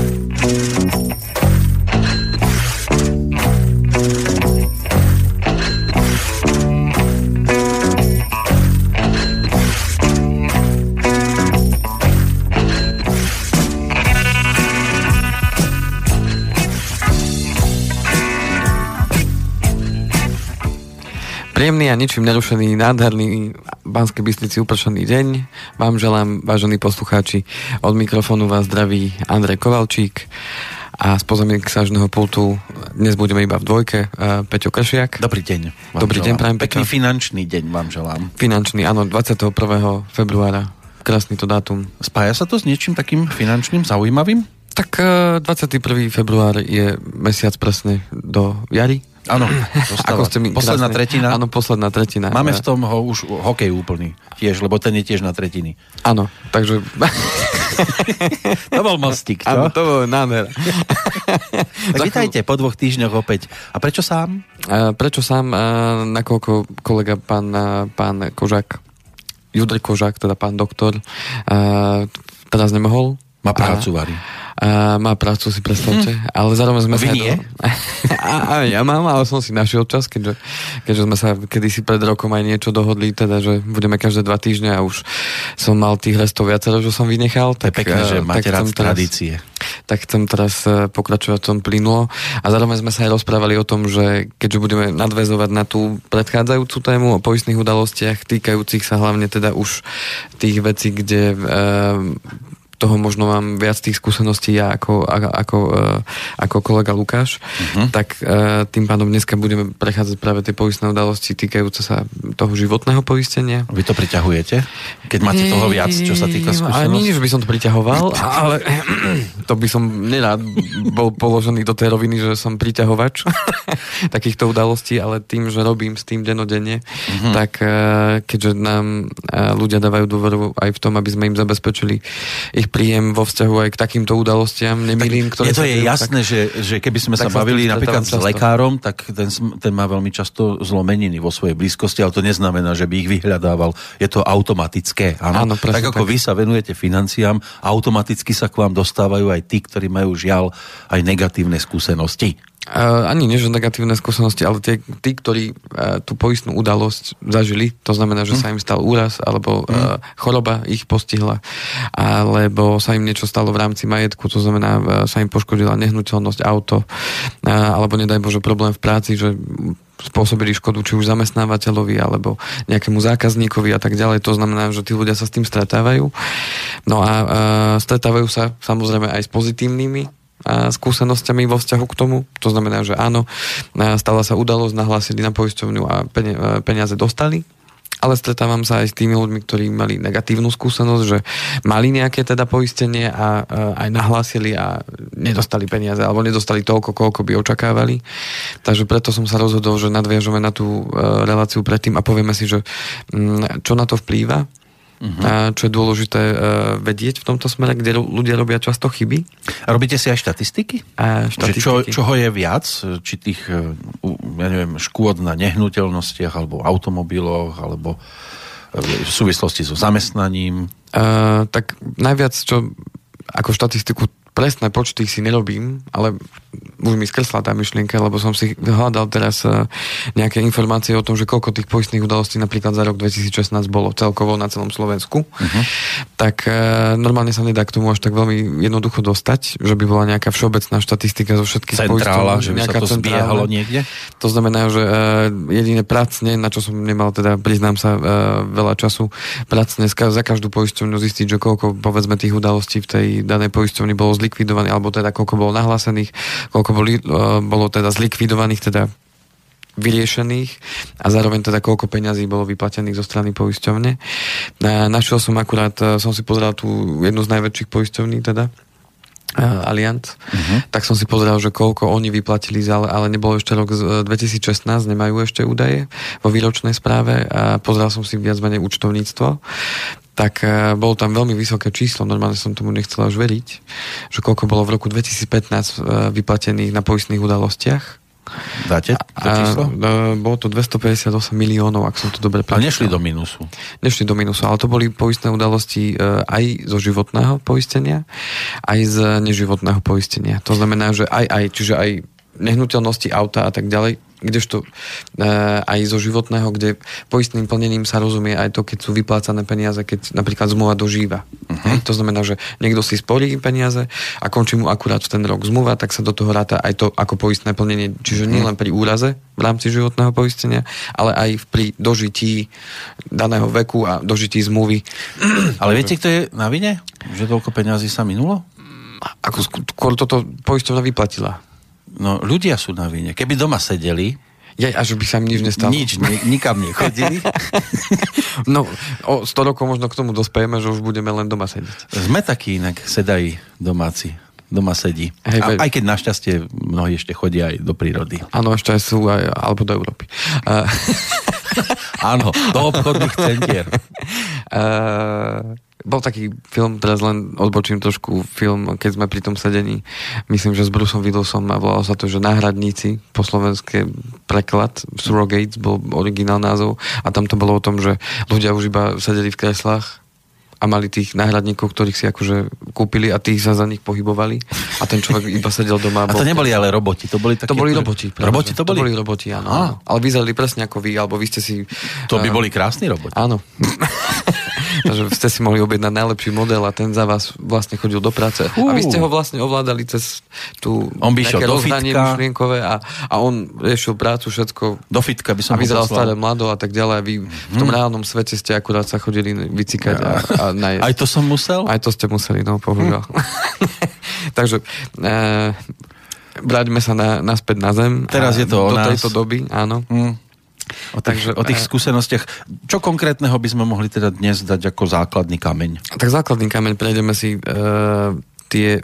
Thank you. Ničím nerušený, nádherný Banskej Bystrici upršaný deň. Vám želám, vážení poslucháči, od mikrofónu vás zdraví Andrej Kovalčík a z pozemiksážneho pultu dnes budeme iba v dvojke. Uh, Peťo Kršiak. Dobrý deň. Dobrý želám. deň, prajem Pekný Peťo. finančný deň vám želám. Finančný, áno, 21. februára. Krásny to dátum. Spája sa to s niečím takým finančným, zaujímavým? Tak uh, 21. február je mesiac presne do jary Áno, Ako ste mi posledná krásne, tretina. Áno, posledná tretina. Máme v tom ho už hokej úplný tiež, lebo ten je tiež na tretiny. Áno, takže... to bol mostík, čo? Áno, to bol nádher. tak vítajte po dvoch týždňoch opäť. A prečo sám? A prečo sám? A nakoľko kolega pán, pán Kožák, Judr Kožák, teda pán doktor, a teraz nemohol. Má prácu, varí. A má prácu, si predstavte. Hm. Ale zároveň sme Vy sa... nie? a, a, ja mám, ale som si našiel čas, keďže, keďže sme sa kedysi pred rokom aj niečo dohodli, teda, že budeme každé dva týždne a už som mal tých restov viacero, že som vynechal. Tak, je pekné, že eh, máte rád tradície. Tak chcem teraz eh, pokračovať v tom plynulo. A zároveň sme sa aj rozprávali o tom, že keďže budeme nadväzovať na tú predchádzajúcu tému o poistných udalostiach, týkajúcich sa hlavne teda už tých vecí, kde e, toho možno mám viac tých skúseností ja ako, ako, ako, e, ako kolega Lukáš, uh-huh. tak e, tým pádom dneska budeme prechádzať práve tie poistné udalosti týkajúce sa toho životného poistenia. Vy to priťahujete? Keď máte toho viac, čo sa týka skúseností? Ale nie, že by som to priťahoval, ale to by som nerád bol položený do tej roviny, že som priťahovač takýchto udalostí, ale tým, že robím s tým denodenne, uh-huh. tak e, keďže nám ľudia dávajú dôveru aj v tom, aby sme im zabezpečili ich príjem vo vzťahu aj k takýmto udalostiam nemilým, ktoré... Je to je jasné, tak, že, že keby sme sa bavili napríklad s lekárom, tak ten, ten má veľmi často zlomeniny vo svojej blízkosti, ale to neznamená, že by ich vyhľadával. Je to automatické. Áno, áno tak ako tak. vy sa venujete financiám, automaticky sa k vám dostávajú aj tí, ktorí majú žiaľ aj negatívne skúsenosti. Uh, ani nie, že negatívne skúsenosti, ale tie, tí, ktorí uh, tú poistnú udalosť zažili, to znamená, že hm. sa im stal úraz, alebo uh, choroba ich postihla, alebo sa im niečo stalo v rámci majetku, to znamená, uh, sa im poškodila nehnuteľnosť, auto, uh, alebo nedaj Bože problém v práci, že spôsobili škodu či už zamestnávateľovi alebo nejakému zákazníkovi a tak ďalej. To znamená, že tí ľudia sa s tým stretávajú. No a uh, stretávajú sa samozrejme aj s pozitívnymi skúsenosťami vo vzťahu k tomu. To znamená, že áno, stala sa udalosť, nahlásili na poisťovňu a peniaze dostali, ale stretávam sa aj s tými ľuďmi, ktorí mali negatívnu skúsenosť, že mali nejaké teda poistenie a, aj nahlásili a nedostali peniaze, alebo nedostali toľko, koľko by očakávali. Takže preto som sa rozhodol, že nadviažeme na tú e, reláciu predtým a povieme si, že mm, čo na to vplýva uh-huh. a čo je dôležité uh, vedieť v tomto smere, kde ľudia robia často chyby. A robíte si aj štatistiky? A štatistiky. Že čo, čoho je viac? Či tých, uh, ja neviem, škôd na nehnuteľnostiach, alebo automobiloch, alebo uh, v súvislosti so zamestnaním? Uh, tak najviac, čo ako štatistiku presné počty si nerobím, ale už mi skresla tá myšlienka, lebo som si hľadal teraz e, nejaké informácie o tom, že koľko tých poistných udalostí napríklad za rok 2016 bolo celkovo na celom Slovensku. Uh-huh. Tak e, normálne sa nedá k tomu až tak veľmi jednoducho dostať, že by bola nejaká všeobecná štatistika zo všetkých Centrála, že by sa to zbiehalo niekde? To znamená, že e, jediné pracne, na čo som nemal teda, priznám sa, veľa času, pracne za každú poisťovňu zistiť, že koľko povedzme tých udalostí v tej danej poisťovni bolo zlikvidovaných, alebo teda koľko bolo nahlásených, koľko boli, e, bolo teda zlikvidovaných, teda vyriešených a zároveň teda koľko peňazí bolo vyplatených zo strany poisťovne. Našiel som akurát, e, som si pozrel tú jednu z najväčších poisťovní teda, Allianz, uh-huh. tak som si pozrel, že koľko oni vyplatili, ale, ale nebolo ešte rok 2016, nemajú ešte údaje vo výročnej správe a pozrel som si viac menej účtovníctvo tak uh, bolo tam veľmi vysoké číslo, normálne som tomu nechcel už veriť, že koľko bolo v roku 2015 uh, e, vyplatených na poistných udalostiach Dáte to číslo? A, bolo to 258 miliónov, ak som to dobre prečítal. A nešli do minusu? Nešli do minusu, ale to boli poistné udalosti e, aj zo životného poistenia, aj z neživotného poistenia. To znamená, že aj, aj, čiže aj nehnuteľnosti, auta a tak ďalej, kdežto e, aj zo životného, kde poistným plnením sa rozumie aj to, keď sú vyplácané peniaze, keď napríklad zmluva dožíva. Uh-huh. To znamená, že niekto si sporí peniaze a končí mu akurát v ten rok zmluva, tak sa do toho ráta aj to ako poistné plnenie. Čiže uh-huh. nielen pri úraze v rámci životného poistenia, ale aj pri dožití daného veku a dožití zmluvy. Ale viete, kto je na vine? Že toľko peniazí sa minulo? Ako skôr toto poistovna vyplatila. No, ľudia sú na vine. Keby doma sedeli, ja, a že by sa im nič nestalo. Nič, ni, nikam nechodili. no, o 100 rokov možno k tomu dospejeme, že už budeme len doma sedieť. Sme takí inak sedají domáci. Doma sedí. Hej, a, aj keď našťastie mnohí ešte chodia aj do prírody. Áno, ešte aj sú aj, alebo do Európy. Áno, do obchodných centier. Uh, bol taký film, teraz len odbočím trošku film, keď sme pri tom sedení, myslím, že s Brusom Willisom a volalo sa to, že náhradníci po slovenské preklad, Surrogates bol originál názov a tam to bolo o tom, že ľudia už iba sedeli v kreslách a mali tých náhradníkov, ktorých si akože kúpili a tých sa za nich pohybovali a ten človek iba sedel doma. A to neboli ale roboti, to boli také... To boli roboti. Práve, roboti to boli? To boli roboti, áno. áno. Ale vyzerali presne ako vy, alebo vy ste si... To by uh, boli krásni roboti. Áno. Takže ste si mohli objednať najlepší model a ten za vás vlastne chodil do práce. Uh. A vy ste ho vlastne ovládali cez tú on by šiel do fitka. a, a on riešil prácu, všetko. Do fitka by som A vyzeral stále mlado a tak ďalej. A vy v tom hmm. reálnom svete ste akurát sa chodili vycikať a, a najesť. Aj to som musel? Aj to ste museli, no, bohužiaľ. Hmm. Takže e, vráťme sa na, naspäť na zem. Teraz je to do nás. tejto doby, áno. Hmm. O tých, Takže, o tých skúsenostiach. Čo konkrétneho by sme mohli teda dnes dať ako základný kameň? Tak základný kameň prejdeme si uh, tie,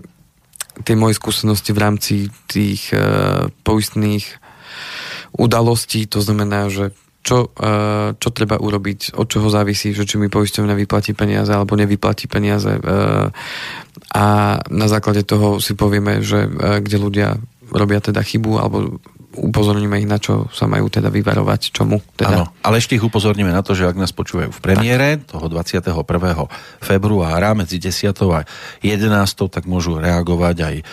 tie moje skúsenosti v rámci tých uh, poistných udalostí, to znamená, že čo, uh, čo treba urobiť, od čoho závisí, že či mi poisťovňa vyplatí peniaze alebo nevyplatí peniaze. Uh, a na základe toho si povieme, že uh, kde ľudia robia teda chybu alebo upozorníme ich na čo sa majú teda vyvarovať, čomu teda. Áno, ale ešte ich upozorníme na to, že ak nás počúvajú v premiére tak. toho 21. februára medzi 10. a 11. tak môžu reagovať aj e,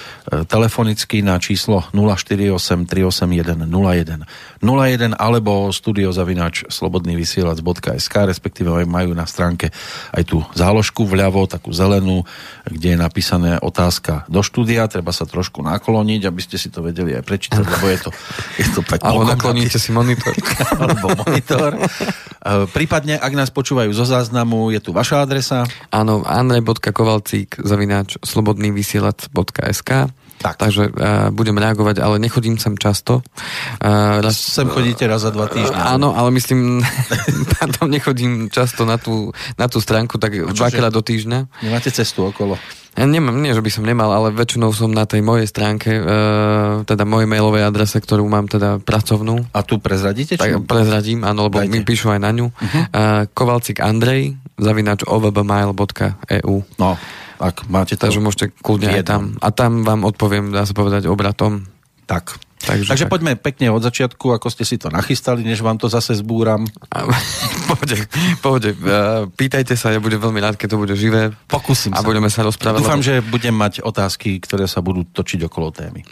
telefonicky na číslo 048 381 01 01 alebo studiozavináč slobodnývysielac.sk respektíve majú na stránke aj tú záložku vľavo, takú zelenú, kde je napísané otázka do štúdia, treba sa trošku nakloniť, aby ste si to vedeli aj prečítať, lebo je to je to tak Alebo nakloníte si monitor. Alebo monitor. E, prípadne, ak nás počúvajú zo záznamu, je tu vaša adresa. Áno, andrej.kovalcík zavináč slobodnývysielac.sk tak. Takže uh, budem reagovať, ale nechodím sem často. Uh, raz, sem chodíte raz za dva týždne. Uh, áno, ale myslím, tam nechodím často na tú, na tú stránku, tak dvakrát do týždňa. Nemáte cestu okolo? Ja nemám, nie, že by som nemal, ale väčšinou som na tej mojej stránke, e, teda mojej mailovej adrese, ktorú mám teda pracovnú. A tu prezradíte? Tak prezradím, áno, lebo Dajte. mi píšu aj na ňu. Uh-huh. E, Kovalcik Andrej, zavinač ovbmail.eu. No, ak máte to... Takže môžete kľudne aj tam. A tam vám odpoviem, dá sa povedať, obratom. Tak. Takže, Takže tak. poďme pekne od začiatku, ako ste si to nachystali, než vám to zase zbúram. pohode, pohode. Pýtajte sa, ja budem veľmi rád, keď to bude živé. Pokúsim a sa. budeme sa rozprávať. Dúfam, lebo... že budem mať otázky, ktoré sa budú točiť okolo témy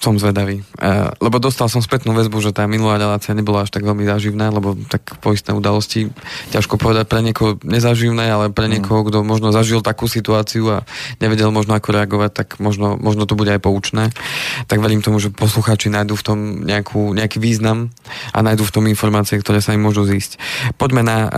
som zvedavý. Uh, lebo dostal som spätnú väzbu, že tá minulá relácia nebola až tak veľmi záživná, lebo tak poistné udalosti, ťažko povedať pre niekoho nezaživné, ale pre mm. niekoho, kto možno zažil takú situáciu a nevedel možno ako reagovať, tak možno, možno to bude aj poučné. Tak verím tomu, že poslucháči nájdú v tom nejakú, nejaký význam a nájdú v tom informácie, ktoré sa im môžu zísť. Poďme na uh,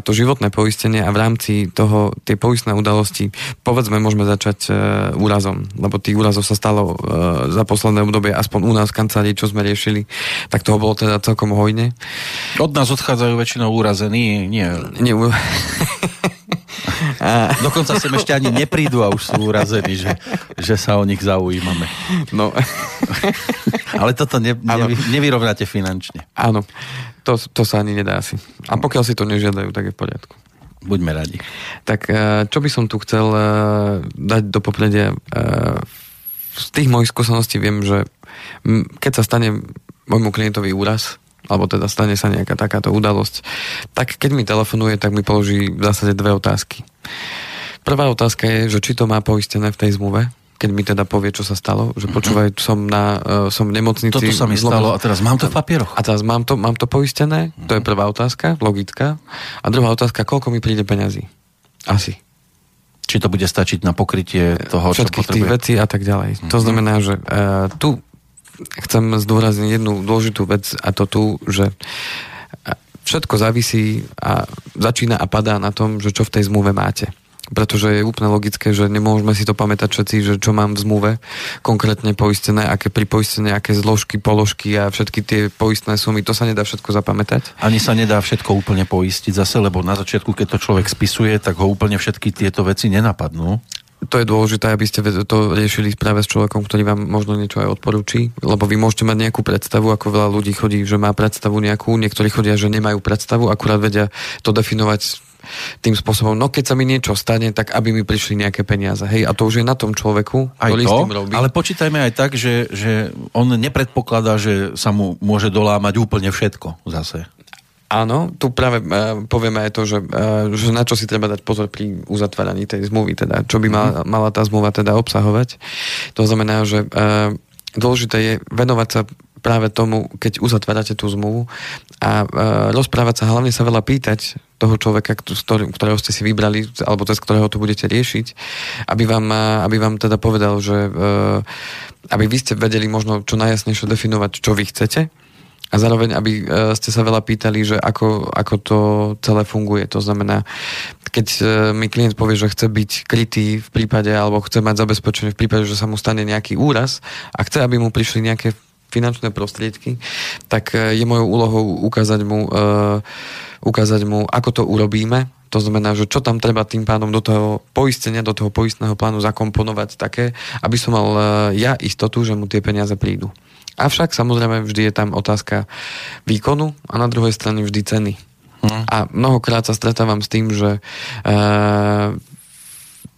to životné poistenie a v rámci toho tie poistné udalosti, povedzme, môžeme začať uh, úrazom, lebo tých úrazov sa stalo uh, za posledné posledné obdobie, aspoň u nás v kancelárii, čo sme riešili, tak toho bolo teda celkom hojne. Od nás odchádzajú väčšinou úrazení, nie... nie a... Dokonca sem ešte ani neprídu a už sú urazení, že, že sa o nich zaujímame. No. Ale toto ne, ne, nevyrovnáte finančne. Áno, to, to sa ani nedá asi. A pokiaľ si to nežiadajú, tak je v poriadku. Buďme radi. Tak eh, čo by som tu chcel eh, dať do popredia eh, z tých mojich skúseností viem, že keď sa stane môjmu klientovi úraz, alebo teda stane sa nejaká takáto udalosť, tak keď mi telefonuje, tak mi položí v zásade dve otázky. Prvá otázka je, že či to má poistené v tej zmluve, keď mi teda povie, čo sa stalo, že mm-hmm. počúvaj, som, na, uh, som v nemocnici. Toto sa mi stalo a teraz mám to v papieroch. A teraz mám to, mám to poistené, to je prvá otázka, logická. A druhá otázka, koľko mi príde peňazí? Asi. Či to bude stačiť na pokrytie toho, Všetkých čo tých vecí a tak ďalej. Mm-hmm. To mhm. znamená, že uh, tu chcem zdôrazniť jednu dôležitú vec a to tu, že všetko závisí a začína a padá na tom, že čo v tej zmluve máte pretože je úplne logické, že nemôžeme si to pamätať všetci, že čo mám v zmluve, konkrétne poistené, aké pripoistené, aké zložky, položky a všetky tie poistné sumy, to sa nedá všetko zapamätať. Ani sa nedá všetko úplne poistiť zase, lebo na začiatku, keď to človek spisuje, tak ho úplne všetky tieto veci nenapadnú. To je dôležité, aby ste to riešili práve s človekom, ktorý vám možno niečo aj odporúči, lebo vy môžete mať nejakú predstavu, ako veľa ľudí chodí, že má predstavu nejakú, niektorí chodia, že nemajú predstavu, akurát vedia to definovať tým spôsobom, no keď sa mi niečo stane, tak aby mi prišli nejaké peniaze. Hej, a to už je na tom človeku, aj ktorý to, s tým robí. Ale počítajme aj tak, že, že on nepredpokladá, že sa mu môže dolámať úplne všetko zase. Áno, tu práve uh, povieme aj to, že, uh, že na čo si treba dať pozor pri uzatváraní tej zmluvy, teda čo by mala, mhm. mala tá zmluva teda obsahovať. To znamená, že uh, dôležité je venovať sa práve tomu, keď uzatvárate tú zmluvu a e, rozprávať sa, hlavne sa veľa pýtať toho človeka, ktorého ste si vybrali, alebo cez ktorého to budete riešiť, aby vám, aby vám teda povedal, že e, aby vy ste vedeli možno čo najjasnejšie definovať, čo vy chcete a zároveň, aby e, ste sa veľa pýtali, že ako, ako to celé funguje. To znamená, keď e, mi klient povie, že chce byť krytý v prípade, alebo chce mať zabezpečenie v prípade, že sa mu stane nejaký úraz a chce, aby mu prišli nejaké finančné prostriedky, tak e, je mojou úlohou ukázať mu, uh, ukázať mu, ako to urobíme. To znamená, že čo tam treba tým pádom do toho poistenia, do toho poistného plánu zakomponovať také, aby som mal uh, ja istotu, že mu tie peniaze prídu. Avšak samozrejme vždy je tam otázka výkonu a na druhej strane vždy ceny. Hmm. A mnohokrát sa stretávam s tým, že uh,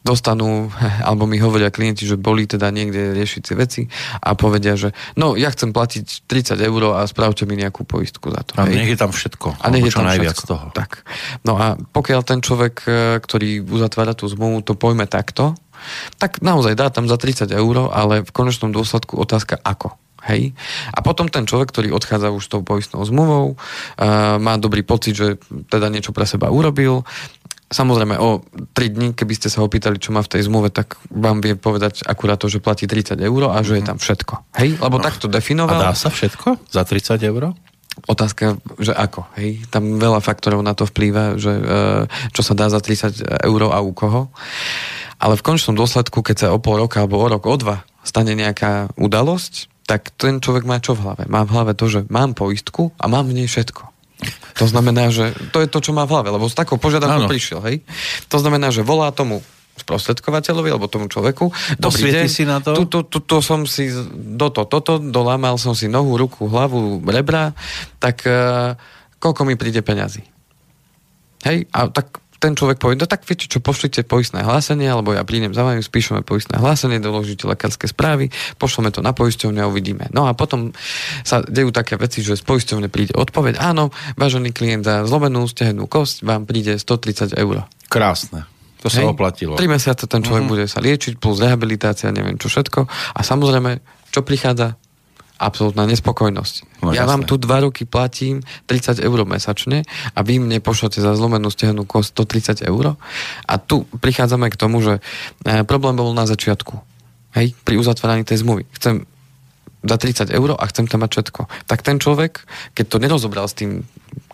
dostanú, alebo mi hovoria klienti, že boli teda niekde riešiť si veci a povedia, že no ja chcem platiť 30 eur a spravte mi nejakú poistku za to. A nech je tam všetko. A nech je tam najviac všetko. toho. Tak. No a pokiaľ ten človek, e, ktorý uzatvára tú zmluvu, to pojme takto, tak naozaj dá tam za 30 eur, ale v konečnom dôsledku otázka ako. Hej? A potom ten človek, ktorý odchádza už s tou poistnou zmluvou, uh, má dobrý pocit, že teda niečo pre seba urobil, Samozrejme, o 3 dní, keby ste sa ho pýtali, čo má v tej zmluve, tak vám vie povedať akurát to, že platí 30 eur a že je mhm. tam všetko. Hej? Lebo no. takto definoval. A dá sa všetko za 30 eur? Otázka, že ako, hej? Tam veľa faktorov na to vplýva, že e, čo sa dá za 30 eur a u koho. Ale v končnom dôsledku, keď sa o pol roka alebo o rok, o dva stane nejaká udalosť, tak ten človek má čo v hlave? Má v hlave to, že mám poistku a mám v nej všetko. To znamená, že to je to, čo má v hlave, lebo s takou požiadavkou prišiel, hej? To znamená, že volá tomu sprostredkovateľovi alebo tomu človeku. Dobrý deň, si na to? Tu, tu, tu, tu som si do to, toto, dolámal som si nohu, ruku, hlavu, rebra, tak uh, koľko mi príde peňazí? Hej, a tak ten človek povie, no tak viete čo, pošlite poistné hlásenie, alebo ja prídem za vami, spíšeme poistné hlásenie, doložíte lekárske správy, pošleme to na poisťovňu a uvidíme. No a potom sa dejú také veci, že z poisťovne príde odpoveď, áno, vážený klient za zlomenú stehnú kosť vám príde 130 eur. Krásne. To sa Hej, oplatilo. 3 mesiace ten človek uh-huh. bude sa liečiť, plus rehabilitácia, neviem čo všetko. A samozrejme, čo prichádza? Absolútna nespokojnosť. No, ja jasné. vám tu dva roky platím 30 eur mesačne a vy mne pošlete za zlomenú stehnú kost 130 eur a tu prichádzame k tomu, že e, problém bol na začiatku. Hej, pri uzatváraní tej zmluvy. Chcem za 30 eur a chcem tam mať všetko. Tak ten človek, keď to nerozobral s tým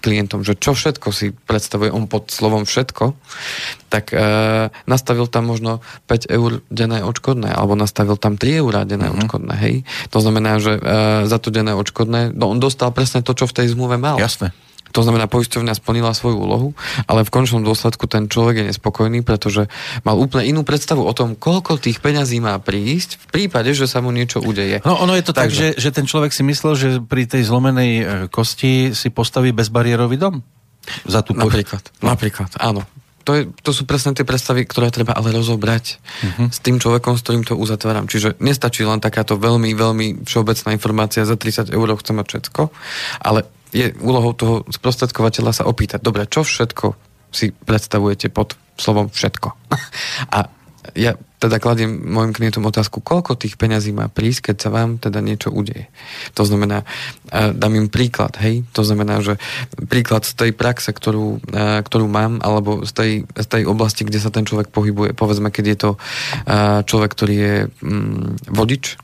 klientom, že čo všetko si predstavuje on pod slovom všetko, tak e, nastavil tam možno 5 eur denné odškodné, alebo nastavil tam 3 eur denné uh-huh. odškodné, hej. To znamená, že e, za to denné odškodné, no on dostal presne to, čo v tej zmluve mal. Jasné. To znamená, poisťovňa splnila svoju úlohu, ale v končnom dôsledku ten človek je nespokojný, pretože mal úplne inú predstavu o tom, koľko tých peňazí má prísť v prípade, že sa mu niečo udeje. No ono je to Takže... tak, že, že ten človek si myslel, že pri tej zlomenej e, kosti si postaví bezbariérový dom? Za tú napríklad, napríklad, áno. to, je, to sú presne tie predstavy, ktoré treba ale rozobrať uh-huh. s tým človekom, s ktorým to uzatváram. Čiže nestačí len takáto veľmi, veľmi všeobecná informácia, za 30 eur chcem mať všetko, ale je úlohou toho sprostredkovateľa sa opýtať, dobre, čo všetko si predstavujete pod slovom všetko. A ja teda kladiem môjim klientom otázku, koľko tých peňazí má prísť, keď sa vám teda niečo udeje. To znamená, dám im príklad, hej, to znamená, že príklad z tej praxe, ktorú, ktorú mám, alebo z tej, z tej oblasti, kde sa ten človek pohybuje, povedzme, keď je to človek, ktorý je mm, vodič,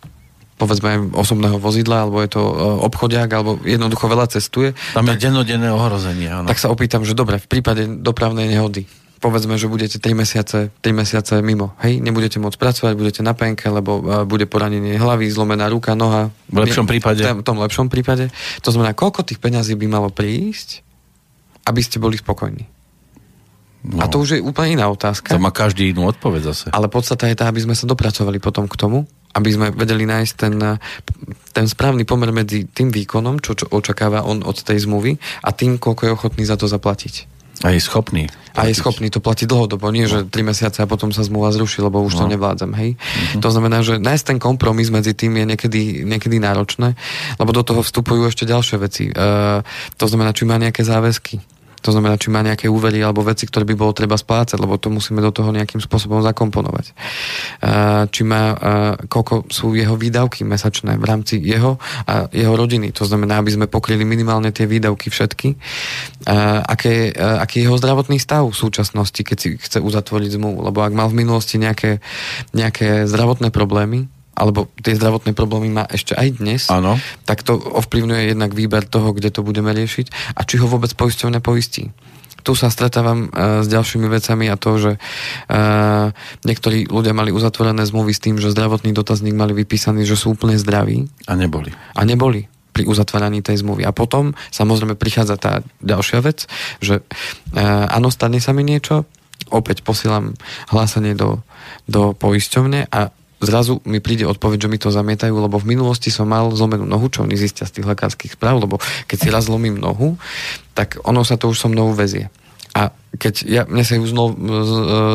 povedzme osobného vozidla, alebo je to obchodiak, alebo jednoducho veľa cestuje. Tam je dennodenné ohrozenie. Áno. Tak sa opýtam, že dobre, v prípade dopravnej nehody, povedzme, že budete 3 mesiace, 3 mesiace mimo. Hej, nebudete môcť pracovať, budete na penke, lebo uh, bude poranenie hlavy, zlomená ruka, noha. V lepšom prípade. V tom lepšom prípade. To znamená, koľko tých peňazí by malo prísť, aby ste boli spokojní. No. A to už je úplne iná otázka. To má každý inú odpoveď zase. Ale podstata je tá, aby sme sa dopracovali potom k tomu, aby sme vedeli nájsť ten, ten správny pomer medzi tým výkonom, čo, čo očakáva on od tej zmluvy a tým, koľko je ochotný za to zaplatiť. A je schopný. Platiť. A je schopný to platiť dlhodobo, nie že 3 mesiace a potom sa zmluva zruší, lebo už no. to nevládzem, hej. Mm-hmm. To znamená, že nájsť ten kompromis medzi tým je niekedy, niekedy náročné, lebo do toho vstupujú ešte ďalšie veci. E, to znamená, či má nejaké záväzky to znamená, či má nejaké úvery alebo veci, ktoré by bolo treba splácať, lebo to musíme do toho nejakým spôsobom zakomponovať. Či má, koľko sú jeho výdavky mesačné v rámci jeho a jeho rodiny. To znamená, aby sme pokryli minimálne tie výdavky všetky. Aké, aký je jeho zdravotný stav v súčasnosti, keď si chce uzatvoriť zmluvu. Lebo ak mal v minulosti nejaké, nejaké zdravotné problémy, alebo tie zdravotné problémy má ešte aj dnes, ano. tak to ovplyvňuje jednak výber toho, kde to budeme riešiť a či ho vôbec poisťovne poistí tu sa stretávam uh, s ďalšími vecami a to, že uh, niektorí ľudia mali uzatvorené zmluvy s tým, že zdravotný dotazník mali vypísaný, že sú úplne zdraví. A neboli. A neboli pri uzatváraní tej zmluvy. A potom samozrejme prichádza tá ďalšia vec, že uh, áno, stane sa mi niečo, opäť posielam hlásenie do, do poisťovne a zrazu mi príde odpoveď, že mi to zamietajú, lebo v minulosti som mal zlomenú nohu, čo oni zistia z tých lekárskych správ, lebo keď si raz zlomím nohu, tak ono sa to už so mnou vezie. A keď ja, mne sa ju znov,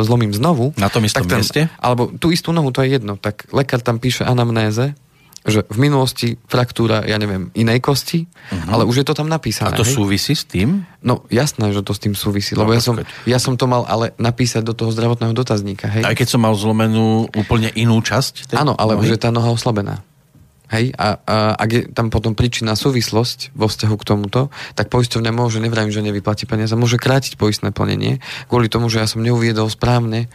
zlomím znovu... Na tom istom ten, mieste? Alebo tú istú nohu, to je jedno. Tak lekár tam píše anamnéze, že v minulosti fraktúra, ja neviem, inej kosti, uh-huh. ale už je to tam napísané. A to hej? súvisí s tým? No jasné, že to s tým súvisí, lebo no, ja, som, ja som to mal ale napísať do toho zdravotného dotazníka. Hej? Aj keď som mal zlomenú úplne inú časť? Áno, ale nohy? už je tá noha oslabená. Hej, a, a ak je tam potom príčina súvislosť vo vzťahu k tomuto, tak poisťovňa môže, nevrajím, že nevyplatí peniaze, môže krátiť poistné plnenie kvôli tomu, že ja som neuviedol správne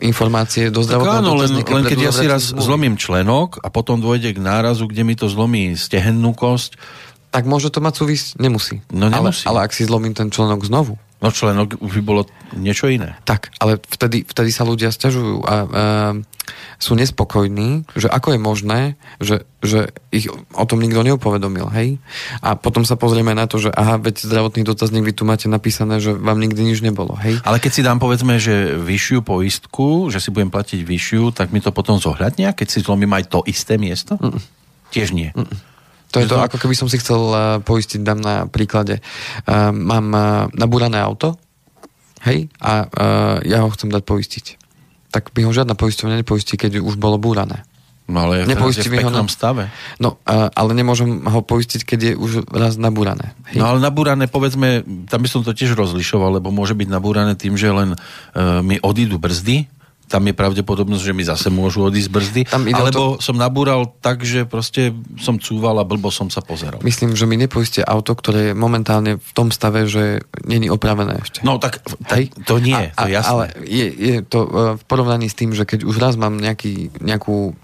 informácie do zdravotného áno, len, len keď ja si raz zlomím členok a potom dôjde k nárazu, kde mi to zlomí stehennú kosť. Tak môže to mať súvisť? Nemusí. No nemusí. Ale, ale ak si zlomím ten členok znovu, No členok už by bolo niečo iné. Tak, ale vtedy, vtedy sa ľudia stiažujú a e, sú nespokojní, že ako je možné, že, že ich o tom nikto neupovedomil, hej? A potom sa pozrieme na to, že aha, veď zdravotný dotazník vy tu máte napísané, že vám nikdy nič nebolo, hej? Ale keď si dám povedzme, že vyššiu poistku, že si budem platiť vyššiu, tak mi to potom zohľadnia, keď si zlomím aj to isté miesto? Mm. Tiež nie. Mm. To je to, ako keby som si chcel uh, poistiť, dám na príklade. Uh, mám uh, nabúrané auto, hej, a ja ho chcem dať poistiť. Tak by ho žiadna poisťovňa nepoistí, keď už bolo búrané. No ale je v peknom na... stave. No, ale nemôžem ho poistiť, keď je už raz nabúrané. Hej. No ale nabúrané, povedzme, tam by som to tiež rozlišoval, lebo môže byť nabúrané tým, že len uh, mi odídu brzdy, tam je pravdepodobnosť, že mi zase môžu odísť brzdy, tam alebo to... som nabúral tak, že proste som cúval a blbo som sa pozeral. Myslím, že mi nepoistie auto, ktoré je momentálne v tom stave, že není opravené ešte. No tak, tak to nie, a, to je jasné. Ale je, je to e, v porovnaní s tým, že keď už raz mám nejaký, nejakú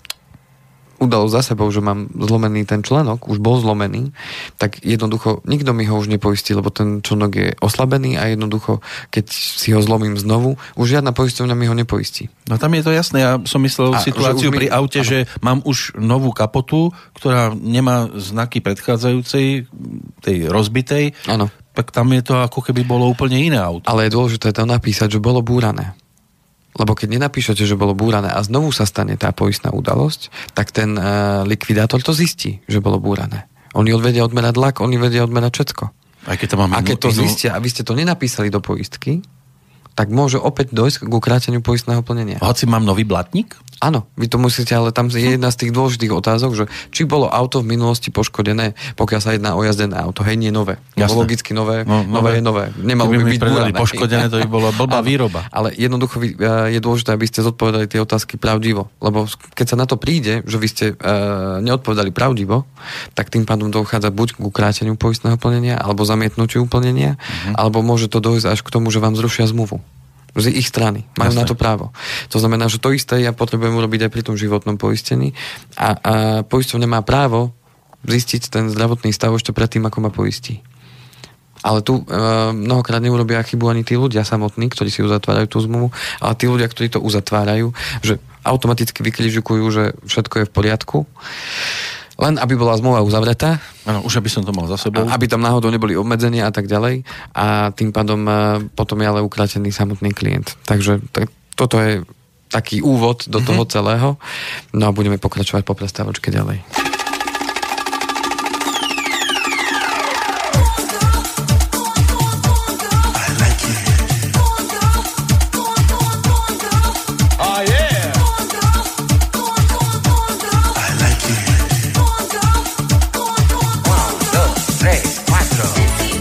udalo za sebou, že mám zlomený ten členok, už bol zlomený, tak jednoducho nikto mi ho už nepoistí, lebo ten členok je oslabený a jednoducho, keď si ho zlomím znovu, už žiadna poistovňa mi ho nepoistí. No tam je to jasné, ja som myslel a, situáciu pri mi... aute, ano. že mám už novú kapotu, ktorá nemá znaky predchádzajúcej, tej rozbitej, Áno. tak tam je to ako keby bolo úplne iné auto. Ale je dôležité to napísať, že bolo búrané. Lebo keď nenapíšete, že bolo búrané a znovu sa stane tá poistná udalosť, tak ten uh, likvidátor to zistí, že bolo búrané. Oni odvedia odmerať lak, oni vedia odmerať všetko. Aj keď to mám a keď to inú... zistia a vy ste to nenapísali do poistky, tak môže opäť dojsť k ukráteniu poistného plnenia. Hoci mám nový blatník? Áno, vy to musíte, ale tam je jedna z tých dôležitých otázok, že či bolo auto v minulosti poškodené, pokiaľ sa jedná o jazdené auto. Hej, nie nové. Jasné. logicky nové, no, nové, nové je nové. Nemalo by, by byť burané. poškodené, to by bolo blbá výroba. Ale jednoducho e, je dôležité, aby ste zodpovedali tie otázky pravdivo. Lebo keď sa na to príde, že vy ste uh, neodpovedali pravdivo, tak tým pádom dochádza buď k ukráteniu poistného plnenia, alebo zamietnutiu plnenia, uh-huh. alebo môže to dojsť až k tomu, že vám zrušia zmluvu z ich strany. Majú Jasne. na to právo. To znamená, že to isté ja potrebujem urobiť aj pri tom životnom poistení a, a poisťovňa má právo zistiť ten zdravotný stav ešte predtým, ako ma poistí. Ale tu e, mnohokrát neurobia chybu ani tí ľudia samotní, ktorí si uzatvárajú tú zmluvu, ale tí ľudia, ktorí to uzatvárajú, že automaticky vykrižujú, že všetko je v poriadku len aby bola zmluva uzavretá. Áno, už aby som to mal za sebou. Aby tam náhodou neboli obmedzenia a tak ďalej. A tým pádom e, potom je ale ukratený samotný klient. Takže tak, toto je taký úvod do mm-hmm. toho celého. No a budeme pokračovať po prestávočke ďalej. Zoberte,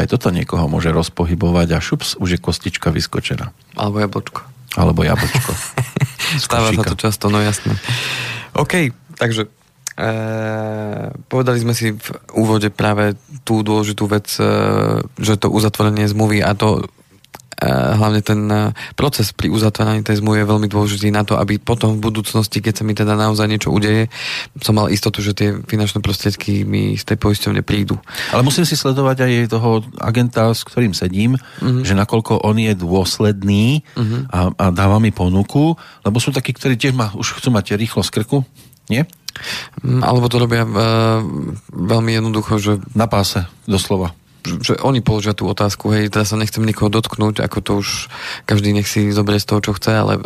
že aj toto niekoho môže rozpohybovať a šups, už je kostička vyskočená. Alebo jablčko. Alebo jablčko. Stáva sa to často, no jasné. OK, takže povedali sme si v úvode práve tú dôležitú vec, e, že to uzatvorenie zmluvy a to hlavne ten e, proces pri uzatváraní tej zmluvy je veľmi dôležitý na to, aby potom v budúcnosti, keď sa mi teda naozaj niečo udeje, som mal istotu, že tie finančné prostriedky mi z tej poisťovne prídu. Ale musím si sledovať aj toho agenta, s ktorým sedím, uh-huh. že nakoľko on je dôsledný uh-huh. a, a dáva mi ponuku, lebo sú takí, ktorí tiež ma, už chcú mať rýchlo z krku, nie? Mm, alebo to robia uh, veľmi jednoducho, že... Na páse, doslova že oni položia tú otázku, hej, teraz sa nechcem nikoho dotknúť, ako to už každý nech si zoberie z toho, čo chce, ale e,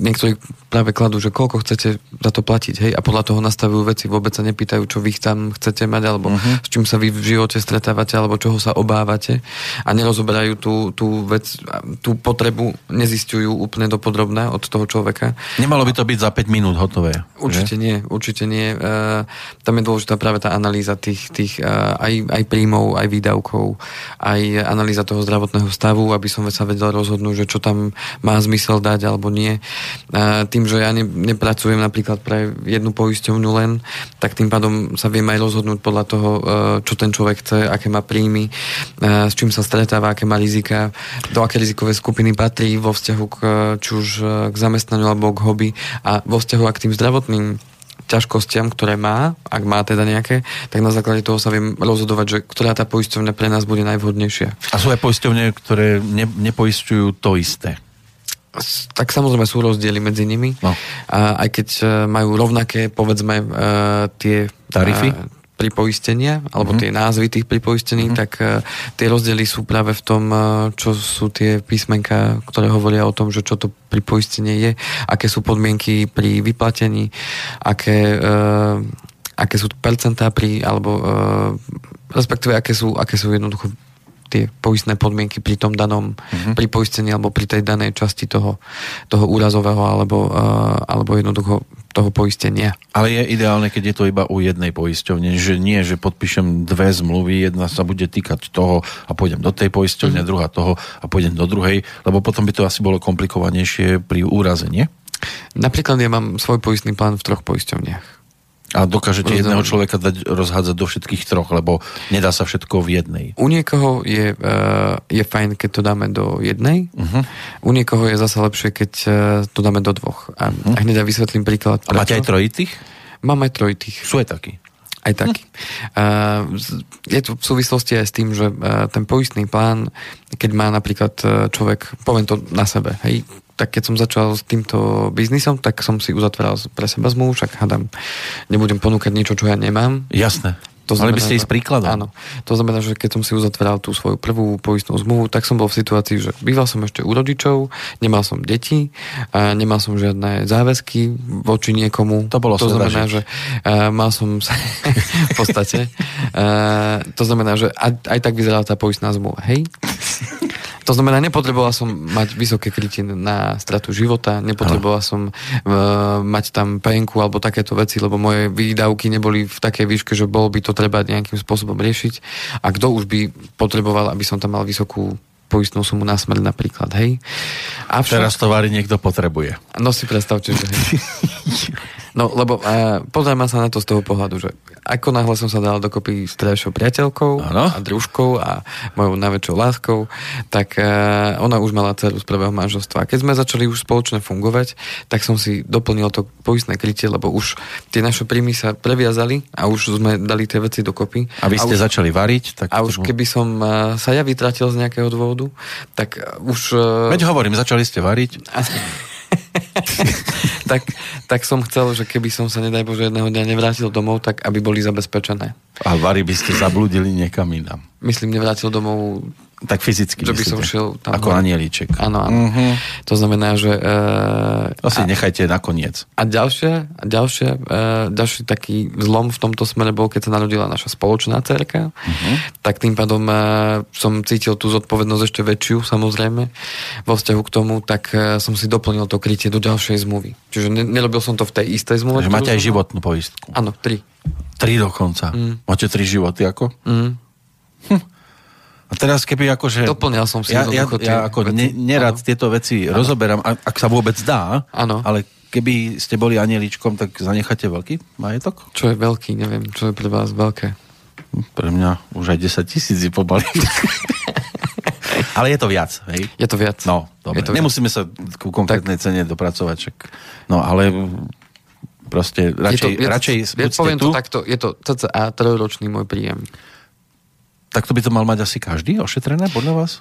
niektorí práve kladú, že koľko chcete za to platiť, hej, a podľa toho nastavujú veci, vôbec sa nepýtajú, čo vy tam chcete mať, alebo uh-huh. s čím sa vy v živote stretávate, alebo čoho sa obávate a nerozoberajú tú, tú vec, tú potrebu, nezistujú úplne dopodrobná od toho človeka. Nemalo by to byť za 5 minút hotové. Určite že? nie, určite nie. E, tam je dôležitá práve tá analýza tých, tých e, aj, aj príjmov, aj výdavkov, aj analýza toho zdravotného stavu, aby som sa vedel rozhodnúť, že čo tam má zmysel dať alebo nie. A tým, že ja ne, nepracujem napríklad pre jednu poisťovňu len, tak tým pádom sa viem aj rozhodnúť podľa toho, e, čo ten človek chce, aké má príjmy, e, s čím sa stretáva, aké má rizika, do aké rizikové skupiny patrí vo vzťahu k, či už k zamestnaniu alebo k hobby a vo vzťahu k tým zdravotným ťažkostiam, ktoré má, ak má teda nejaké, tak na základe toho sa viem rozhodovať, že ktorá tá poisťovňa pre nás bude najvhodnejšia. A sú aj poisťovne, ktoré ne, nepoisťujú to isté? tak samozrejme sú rozdiely medzi nimi. No. A aj keď e, majú rovnaké, povedzme, uh, tie tarify, uh, pripoistenia, alebo mm-hmm. tie názvy tých pripoistení, mm-hmm. tak uh, tie rozdiely sú práve v tom, uh, čo sú tie písmenka, ktoré hovoria o tom, že čo to pripoistenie je, aké sú podmienky pri vyplatení, aké, uh, aké sú percentá pri, alebo uh, respektíve aké sú, aké sú jednoducho tie poistné podmienky pri tom danom, uh-huh. pri poistení alebo pri tej danej časti toho, toho úrazového alebo, uh, alebo jednoducho toho poistenia. Ale je ideálne, keď je to iba u jednej poisťovne, že nie, že podpíšem dve zmluvy, jedna sa bude týkať toho a pôjdem do tej poisťovne, uh-huh. druhá toho a pôjdem do druhej, lebo potom by to asi bolo komplikovanejšie pri úraze, nie? Napríklad ja mám svoj poistný plán v troch poisťovniach. A dokážete jedného človeka dať rozhádzať do všetkých troch, lebo nedá sa všetko v jednej. U niekoho je, uh, je fajn, keď to dáme do jednej, uh-huh. u niekoho je zase lepšie, keď uh, to dáme do dvoch. A, uh-huh. a hneď ja vysvetlím príklad. Prečo. A máte aj trojitých? Mám aj trojitých. Sú aj takí. Aj taký. Je to v súvislosti aj s tým, že ten poistný plán, keď má napríklad uh, človek, poviem to na sebe, hej, tak keď som začal s týmto biznisom, tak som si uzatváral pre seba zmluvu, však hádam, nebudem ponúkať niečo, čo ja nemám. Jasné. To znamená, Mali by ste ísť príkladom. Áno. To znamená, že keď som si uzatváral tú svoju prvú poistnú zmluvu, tak som bol v situácii, že býval som ešte u rodičov, nemal som deti, a nemal som žiadne záväzky voči niekomu. To bolo To znamená, že uh, mal som sa, v podstate, uh, to znamená, že aj, aj tak vyzerala tá poistná zmluva. Hej? To znamená, nepotreboval som mať vysoké krytie na stratu života, nepotreboval som uh, mať tam penku alebo takéto veci, lebo moje výdavky neboli v takej výške, že bolo by to treba nejakým spôsobom riešiť. A kto už by potreboval, aby som tam mal vysokú poistnú sumu na smrť napríklad, hej. Avšak, Teraz tovary niekto potrebuje. No si predstavte, že hej. No, lebo uh, pozrieme sa na to z toho pohľadu, že ako náhle som sa dal dokopy s terajšou priateľkou ano? a družkou a mojou najväčšou láskou, tak uh, ona už mala dceru z prvého manželstva. A keď sme začali už spoločne fungovať, tak som si doplnil to poistné krytie, lebo už tie naše príjmy sa previazali a už sme dali tie veci dokopy. A vy ste a už, začali variť? Tak a už keby som uh, sa ja vytratil z nejakého dôvodu, tak už... Uh, Veď hovorím, začali ste variť. Tak, tak som chcel, že keby som sa, nedaj Bože, jedného dňa nevrátil domov, tak aby boli zabezpečené. A Vary by ste zabludili niekam inám. Myslím, nevrátil domov tak fyzicky Že by som šiel tam. Ako anielíček. Áno, áno. Uh-huh. To znamená, že... Uh, to si a, nechajte nakoniec. A ďalšie, a ďalšie, uh, ďalší taký zlom v tomto smere bol, keď sa narodila naša spoločná cerka, uh-huh. tak tým pádom uh, som cítil tú zodpovednosť ešte väčšiu, samozrejme, vo vzťahu k tomu, tak uh, som si doplnil to krytie do ďalšej zmluvy. Čiže ne, nerobil som to v tej istej zmluve. Máte aj životnú poistku. Áno, tri. Tri dokonca. Mm. Máte tri životy ako? Mm. Hm. A teraz keby akože... Doplňal som si ja, ja, ja ako ne, nerad ano. tieto veci ano. rozoberám, ak sa vôbec dá, ano. ale keby ste boli anieličkom, tak zanecháte veľký majetok? Čo je veľký, neviem, čo je pre vás veľké. Pre mňa už aj 10 tisíc je. Ale je to viac, hej? Je to viac. No, dobre. To Nemusíme viac. sa ku konkrétnej tak. cene dopracovať, však. No, ale proste radšej, je to, je radšej je, poviem tu. to takto, je to cca trojročný môj príjem. Tak to by to mal mať asi každý ošetrené, podľa vás?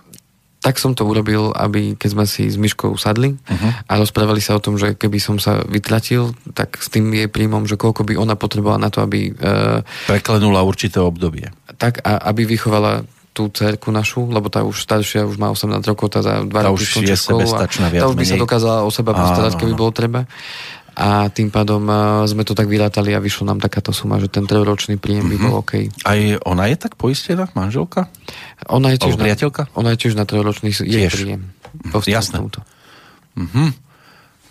tak som to urobil, aby keď sme si s Myškou sadli uh-huh. a rozprávali sa o tom, že keby som sa vytratil, tak s tým jej príjmom, že koľko by ona potrebovala na to, aby... Uh, Preklenula určité obdobie. Tak, a aby vychovala tú cerku našu, lebo tá už staršia, už má 18 rokov, tá za 2 roky už je sebestačná viac Tá už by sa dokázala o seba postarať, keby bolo treba a tým pádom uh, sme to tak vyrátali a vyšlo nám takáto suma, že ten trojročný príjem mm-hmm. by bol mhm. OK. Aj ona je tak poistená, manželka? Ona je tiež, na, priateľka? Ona je tiež na trojročný jej príjem. Jasné. Mm-hmm.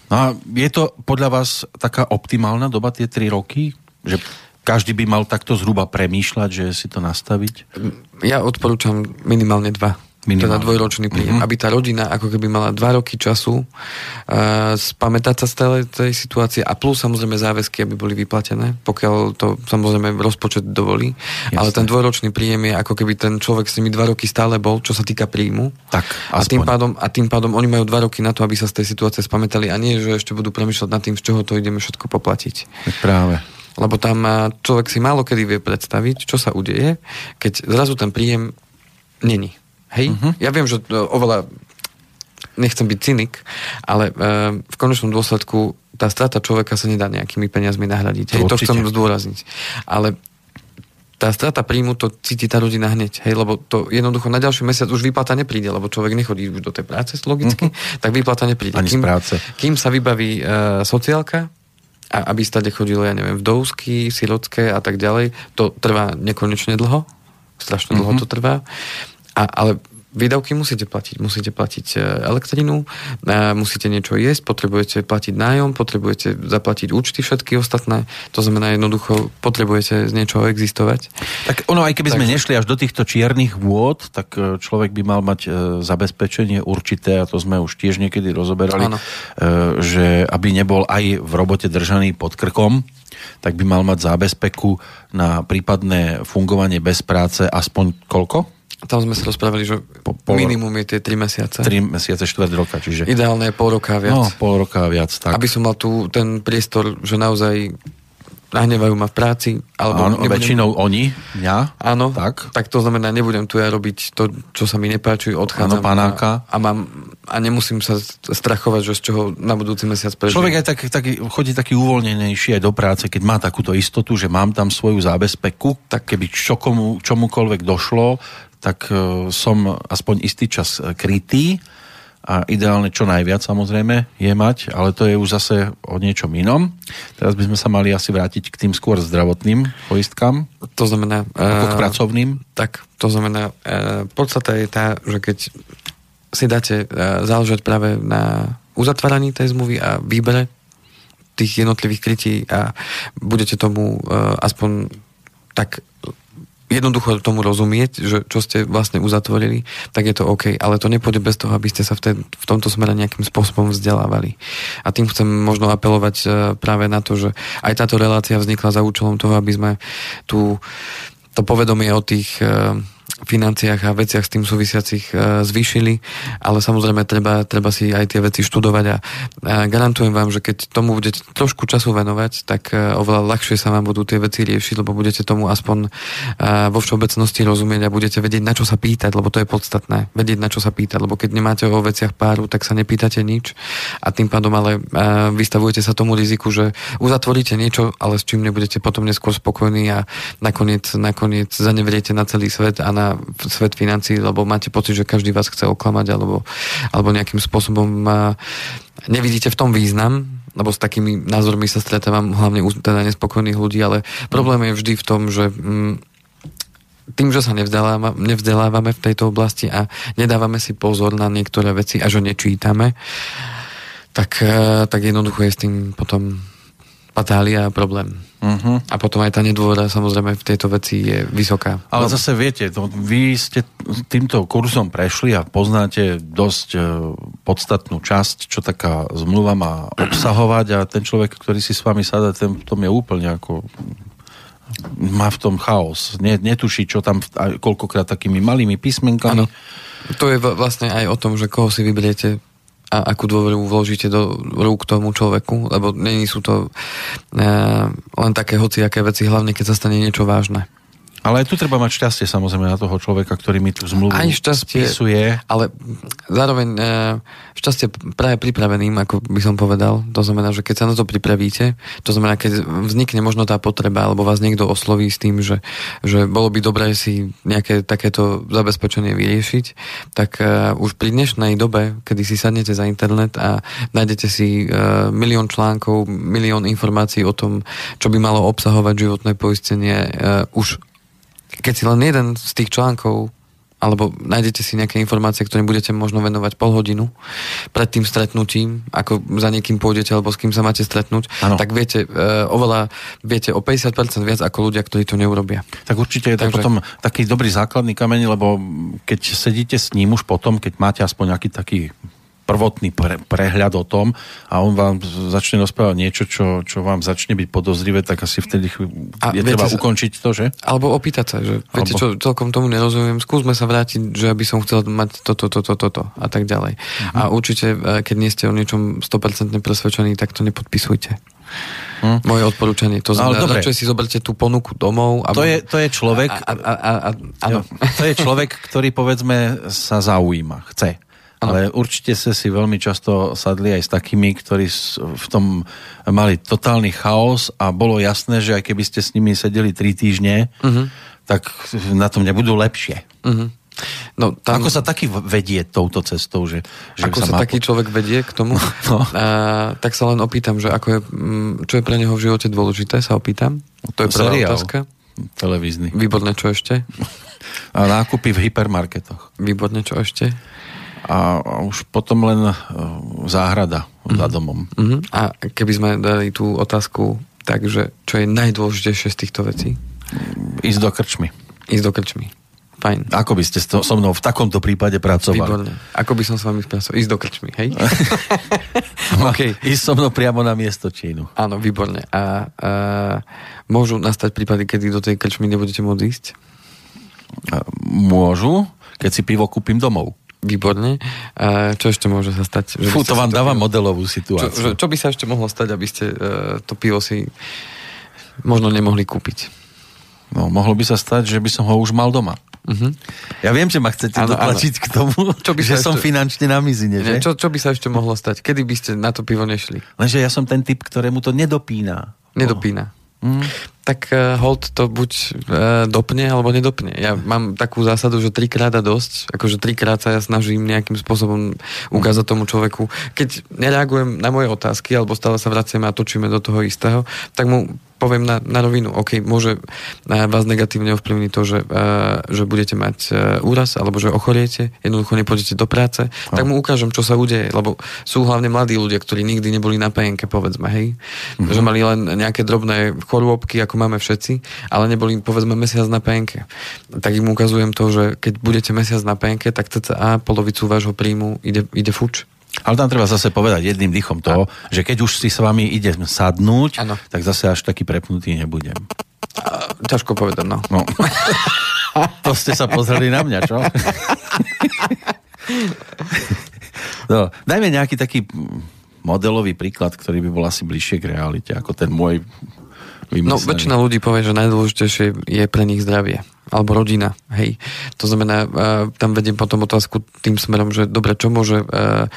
No a je to podľa vás taká optimálna doba, tie 3 roky? Že každý by mal takto zhruba premýšľať, že si to nastaviť? Ja odporúčam minimálne dva. Minimálne. Teda dvojročný príjem. Mm-hmm. Aby tá rodina ako keby mala dva roky času uh, spamätať sa z tej, tej situácie a plus samozrejme záväzky, aby boli vyplatené, pokiaľ to samozrejme rozpočet dovolí. Jasne. Ale ten dvojročný príjem je ako keby ten človek s nimi dva roky stále bol, čo sa týka príjmu. Tak, a tým, pádom, a tým pádom oni majú dva roky na to, aby sa z tej situácie spamätali a nie, že ešte budú premyšľať nad tým, z čoho to ideme všetko poplatiť. Práve lebo tam človek si málo kedy vie predstaviť, čo sa udeje, keď zrazu ten príjem není. Hej? Uh-huh. Ja viem, že oveľa nechcem byť cynik, ale uh, v konečnom dôsledku tá strata človeka sa nedá nejakými peniazmi nahradiť. Hej, to, to chcem zdôrazniť. Ale tá strata príjmu to cíti tá rodina hneď, hej, lebo to jednoducho na ďalší mesiac už výplata nepríde, lebo človek nechodí už do tej práce logicky, uh-huh. tak výplata nepríde. Ani kým, z práce. Kým sa vybaví uh, sociálka, a aby stade chodilo, ja neviem, vdovsky, sirotské a tak ďalej, to trvá nekonečne dlho, strašne dlho uh-huh. to trvá, a, ale výdavky musíte platiť. Musíte platiť e, elektrinu, e, musíte niečo jesť, potrebujete platiť nájom, potrebujete zaplatiť účty všetky ostatné. To znamená jednoducho, potrebujete z niečoho existovať. Tak ono, aj keby tak... sme nešli až do týchto čiernych vôd, tak e, človek by mal mať zabezpečenie určité, a to sme už tiež niekedy rozoberali, Áno. že aby nebol aj v robote držaný pod krkom, tak by mal mať zábezpeku na prípadné fungovanie bez práce aspoň koľko? Tam sme sa rozprávali, že po, pol, minimum je tie 3 mesiace. 3 mesiace, 4 roka, čiže... Ideálne je pol roka viac. No, pol roka viac, tak. Aby som mal tu ten priestor, že naozaj nahnevajú ma v práci. Alebo Áno, nebudem... väčšinou oni, mňa. Áno, tak. tak to znamená, nebudem tu ja robiť to, čo sa mi nepáči, odchádzam. Áno, panáka. A, a, mám, a nemusím sa strachovať, že z čoho na budúci mesiac prežijem. Človek aj tak, tak, chodí taký uvoľnenejší aj do práce, keď má takúto istotu, že mám tam svoju zábezpeku, tak keby čokomu, čomukoľvek došlo, tak e, som aspoň istý čas krytý a ideálne čo najviac samozrejme je mať, ale to je už zase o niečom inom. Teraz by sme sa mali asi vrátiť k tým skôr zdravotným poistkám. To znamená... Ako k e, pracovným? Tak, to znamená, podstata je tá, že keď si dáte záležať práve na uzatváraní tej zmluvy a výbere tých jednotlivých krytí a budete tomu aspoň tak jednoducho tomu rozumieť, že čo ste vlastne uzatvorili, tak je to OK, ale to nepôjde bez toho, aby ste sa v, ten, v tomto smere nejakým spôsobom vzdelávali. A tým chcem možno apelovať e, práve na to, že aj táto relácia vznikla za účelom toho, aby sme tu to povedomie o tých e, financiách a veciach s tým súvisiacich e, zvýšili, ale samozrejme treba, treba si aj tie veci študovať a, garantujem vám, že keď tomu budete trošku času venovať, tak e, oveľa ľahšie sa vám budú tie veci riešiť, lebo budete tomu aspoň e, vo všeobecnosti rozumieť a budete vedieť, na čo sa pýtať, lebo to je podstatné. Vedieť, na čo sa pýtať, lebo keď nemáte o veciach páru, tak sa nepýtate nič a tým pádom ale vystavujete sa tomu riziku, že uzatvoríte niečo, ale s čím nebudete potom neskôr spokojní a nakoniec, nakoniec zanevriete na celý svet a na svet financií, lebo máte pocit, že každý vás chce oklamať alebo, alebo nejakým spôsobom nevidíte v tom význam, lebo s takými názormi sa stretávam hlavne u teda nespokojných ľudí, ale problém je vždy v tom, že mm, tým, že sa nevzdelávame, nevzdelávame v tejto oblasti a nedávame si pozor na niektoré veci a že nečítame, tak, e, tak jednoducho je s tým potom patália a problém. Uh-huh. A potom aj tá nedôvera samozrejme v tejto veci je vysoká. Ale no. zase viete, to, vy ste týmto kurzom prešli a poznáte dosť e, podstatnú časť, čo taká zmluva má obsahovať a ten človek, ktorý si s vami sadá, ten v tom je úplne ako má v tom chaos. Netuší, čo tam koľkokrát takými malými písmenkami. Ano. To je vlastne aj o tom, že koho si vyberiete a akú dôveru vložíte do rúk tomu človeku, lebo není sú to e, len také hociaké veci, hlavne keď sa stane niečo vážne. Ale tu treba mať šťastie samozrejme na toho človeka, ktorý mi tú zmluvu aj šťastie, spisuje. Ale zároveň e, šťastie práve pripraveným, ako by som povedal. To znamená, že keď sa na to pripravíte, to znamená, keď vznikne možno tá potreba, alebo vás niekto osloví s tým, že, že bolo by dobré si nejaké takéto zabezpečenie vyriešiť, tak e, už pri dnešnej dobe, kedy si sadnete za internet a nájdete si e, milión článkov, milión informácií o tom, čo by malo obsahovať životné poistenie, už keď si len jeden z tých článkov alebo nájdete si nejaké informácie, ktoré budete možno venovať pol hodinu pred tým stretnutím, ako za niekým pôjdete alebo s kým sa máte stretnúť, ano. tak viete e, oveľa, viete o 50% viac ako ľudia, ktorí to neurobia. Tak určite je to Takže... potom taký dobrý základný kameň, lebo keď sedíte s ním už potom, keď máte aspoň nejaký taký prvotný pre, prehľad o tom a on vám začne rozprávať niečo, čo, čo vám začne byť podozrivé, tak asi vtedy a je treba sa, ukončiť to, že? Alebo opýtať sa, že alebo... viete čo, celkom tomu nerozumiem, skúsme sa vrátiť, že by som chcel mať toto, toto, toto, to, a tak ďalej. Uh-huh. A určite, e, keď nie ste o niečom 100% presvedčení, tak to nepodpisujte. Hm? Moje odporúčanie. To znamená, no, radšej si zoberte tú ponuku domov. A... To, je, to je človek... A, a, a, a, áno. To je človek, ktorý povedzme sa zaujíma, chce. Ano. Ale určite ste si veľmi často sadli aj s takými, ktorí v tom mali totálny chaos a bolo jasné, že aj keby ste s nimi sedeli tri týždne, uh-huh. tak na tom nebudú lepšie. Uh-huh. No, tam... Ako sa taký vedie touto cestou? Že, že ako sa, sa má... taký človek vedie k tomu? No. A, tak sa len opýtam, že ako je, mm, čo je pre neho v živote dôležité, sa opýtam. To je prvá Seriál. otázka. Televízny. Výborné, čo ešte? A nákupy v hypermarketoch. Výborné, čo ešte? A už potom len e, záhrada mm-hmm. za domom. Mm-hmm. A keby sme dali tú otázku takže čo je najdôležitejšie z týchto vecí? Ísť do krčmy. Ísť do krčmy. Fajn. Ako by ste so mnou v takomto prípade pracovali? Výborne. Ako by som s vami pracoval? Ísť do krčmy, hej? okay. Ísť so mnou priamo na miesto čínu. Áno, výborne. A, a môžu nastať prípady, kedy do tej krčmy nebudete môcť ísť? Môžu, keď si pivo kúpim domov. Výborne. A čo ešte môže sa stať? Že Fú, to vám dáva modelovú situáciu. Čo, čo by sa ešte mohlo stať, aby ste uh, to pivo si možno nemohli kúpiť? No, mohlo by sa stať, že by som ho už mal doma. Uh-huh. Ja viem, že ma chcete ano, dotlačiť ano. k tomu, čo by že ešte... som finančne na mizine, že? Čo, čo by sa ešte mohlo stať? Kedy by ste na to pivo nešli? Lenže ja som ten typ, ktorému to nedopína. Nedopína. Oh. Mm tak uh, hold to buď uh, dopne, alebo nedopne. Ja mám takú zásadu, že trikrát a dosť, akože trikrát sa ja snažím nejakým spôsobom ukázať tomu človeku. Keď nereagujem na moje otázky, alebo stále sa vraciame a točíme do toho istého, tak mu poviem na, na rovinu, OK, môže vás negatívne ovplyvniť to, že, uh, že budete mať uh, úraz, alebo že ochoriete, jednoducho nepôjdete do práce, oh. tak mu ukážem, čo sa udeje, lebo sú hlavne mladí ľudia, ktorí nikdy neboli na PNK, povedzme, hej, mm-hmm. že mali len nejaké drobné chorôbky, ako máme všetci, ale neboli, povedzme, mesiac na PNK. Tak im ukazujem to, že keď budete mesiac na PNK, tak cca polovicu vášho príjmu ide, ide fuč. Ale tam treba zase povedať jedným dýchom to, a... že keď už si s vami ide sadnúť, ano. tak zase až taký prepnutý nebudem. A, ťažko povedať, no. no. to ste sa pozreli na mňa, čo? no, dajme nejaký taký modelový príklad, ktorý by bol asi bližšie k realite, ako ten môj vymyslený. No, väčšina ľudí povie, že najdôležitejšie je pre nich zdravie alebo rodina, hej. To znamená, uh, tam vediem potom otázku tým smerom, že dobre, čo môže uh,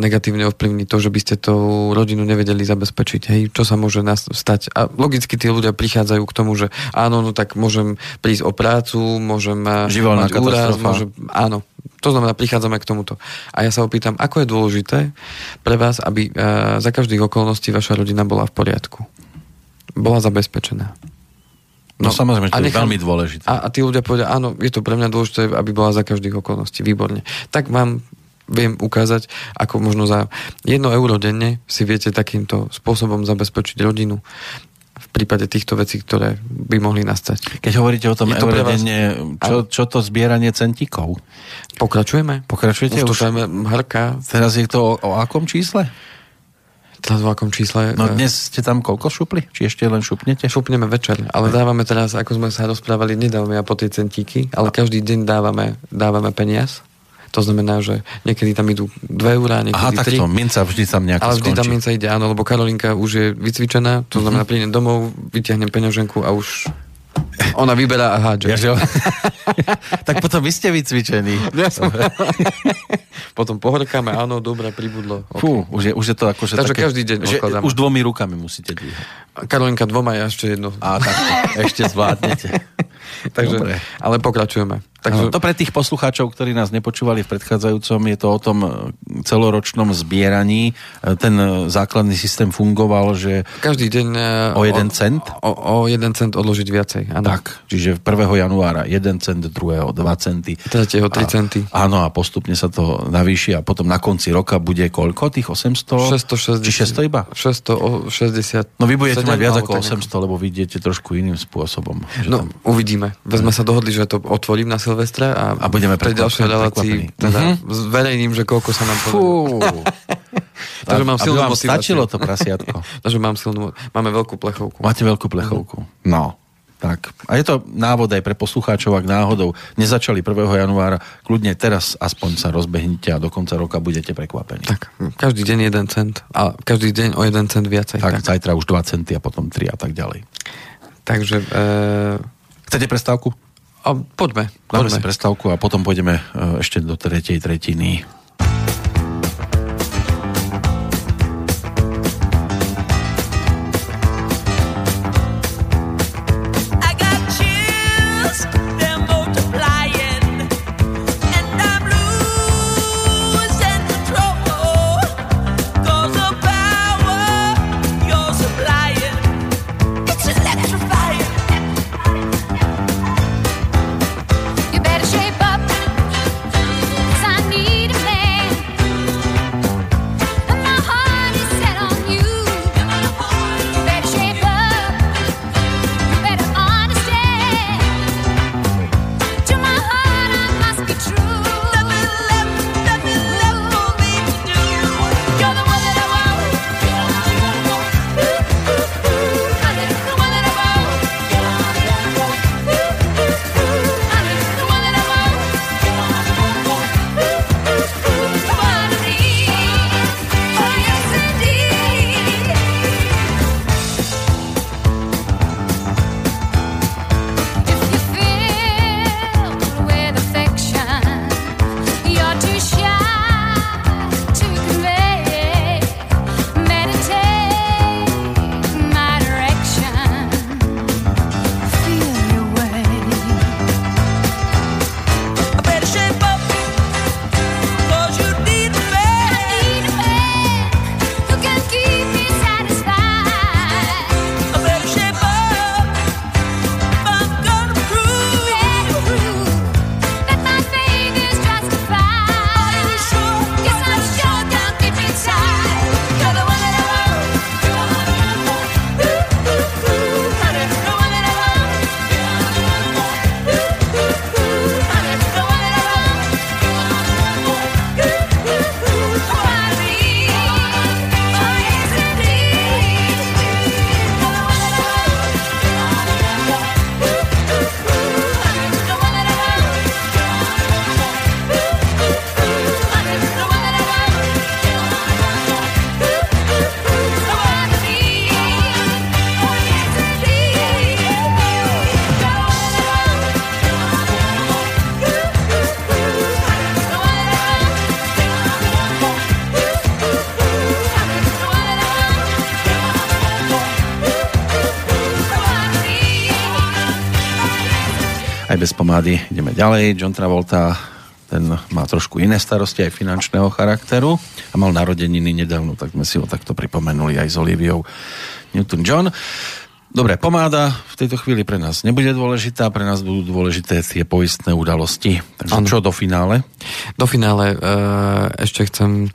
negatívne ovplyvniť to, že by ste tú rodinu nevedeli zabezpečiť, hej, čo sa môže stať. A logicky tí ľudia prichádzajú k tomu, že áno, no tak môžem prísť o prácu, môžem Živelná mať úraz, môžem, áno, to znamená, prichádzame k tomuto. A ja sa opýtam, ako je dôležité pre vás, aby za každých okolností vaša rodina bola v poriadku bola zabezpečená. No, no samozrejme, to nechám, je veľmi dôležité. A, a tí ľudia povedia, áno, je to pre mňa dôležité, aby bola za každých okolností. Výborne. Tak vám viem ukázať, ako možno za 1 euro denne si viete takýmto spôsobom zabezpečiť rodinu v prípade týchto vecí, ktoré by mohli nastať. Keď hovoríte o tom euro denne, čo, čo to zbieranie centíkov? Pokračujeme? Pokračujete už? už? Hrka. Teraz je to o, o akom čísle? Teraz v akom čísle? No dnes ste tam koľko šupli? Či ešte len šupnete? Šupneme večer, ale dávame teraz, ako sme sa rozprávali, nedávame ja po tie centíky, ale každý deň dávame, dávame peniaz. To znamená, že niekedy tam idú 2 eurá, niekedy Aha, 3. takto, minca vždy tam nejaká Ale vždy skončí. tam minca ide, áno, lebo Karolinka už je vycvičená, to znamená, mm-hmm. prídem domov, vyťahnem peňaženku a už ona vyberá a hádže. Ja, tak potom vy ste vycvičení. Ja potom pohorkáme, áno, dobre, pribudlo. Okay. Fú, už je, už je to akože Takže také, každý deň že Už dvomi rukami musíte dvíhať. Karolinka dvoma, ja ešte jedno. A tak ešte zvládnete. Takže, Dobre. ale pokračujeme. Takže... To pre tých poslucháčov, ktorí nás nepočúvali v predchádzajúcom, je to o tom e, celoročnom zbieraní. E, ten e, základný systém fungoval, že... Každý deň... O jeden cent? O, o jeden cent odložiť viacej, áno. Tak, čiže 1. januára 1 cent, 2. 2 centy. 3. 3 centy. A, áno, a postupne sa to navýši a potom na konci roka bude koľko? Tých 800? 660. Či 600 iba? 660. No vy budete 7, mať viac ako 800, lebo vy idete trošku iným spôsobom. No, tam... uvidíme. Veď sme sa dohodli, že to otvorím na Silvestra a, a budeme pre ďalšie relácii teda uh-huh. zverejním, že koľko sa nám podarí. Takže mám silnú vám stačilo to prasiatko. Takže mám silnú, máme veľkú plechovku. Máte veľkú plechovku. No. Tak. A je to návod aj pre poslucháčov, ak náhodou nezačali 1. januára, kľudne teraz aspoň sa rozbehnite a do konca roka budete prekvapení. Tak, každý deň jeden cent a každý deň o jeden cent viacej. Tak, tak. zajtra už 2 centy a potom 3 a tak ďalej. Takže... E... Chcete prestávku? A poďme. Dáme poďme. si prestávku a potom pôjdeme e, ešte do tretej tretiny. Pomády ideme ďalej. John Travolta, ten má trošku iné starosti aj finančného charakteru a mal narodeniny nedávno, tak sme si ho takto pripomenuli aj s Oliviou Newton-John. Dobre, pomáda v tejto chvíli pre nás nebude dôležitá, pre nás budú dôležité tie poistné udalosti. Takže ano. čo do finále? Do finále e, ešte chcem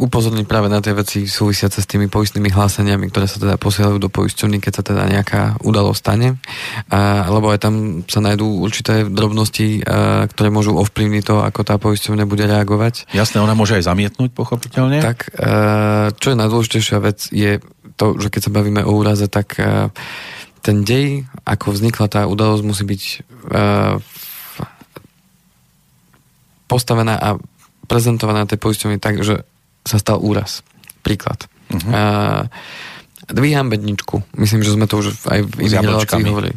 upozorniť práve na tie veci súvisiace s tými poistnými hláseniami, ktoré sa teda posielajú do poisťovny, keď sa teda nejaká udalosť stane. A, lebo aj tam sa nájdú určité drobnosti, a, ktoré môžu ovplyvniť to, ako tá poisťovňa bude reagovať. Jasné, ona môže aj zamietnúť, pochopiteľne. Tak, a, čo je najdôležitejšia vec, je to, že keď sa bavíme o úraze, tak uh, ten dej, ako vznikla tá udalosť, musí byť uh, postavená a prezentovaná tej poisťovni tak, že sa stal úraz. Príklad. Uh-huh. Uh, dvíham bedničku. Myslím, že sme to už aj v iných reláciách hovorili.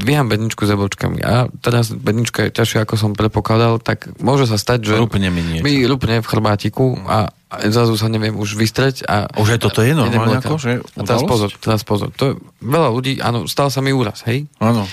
Dvíham bedničku s jablčkami. A teraz bednička je ťažšia, ako som predpokladal, tak môže sa stať, že rupne mi, niečo. mi rupne v chrbátiku a zrazu sa neviem už vystreť. A, už aj toto je normálne ako, že A teraz pozor, teraz pozor. To je, veľa ľudí, áno, stal sa mi úraz, hej? Áno.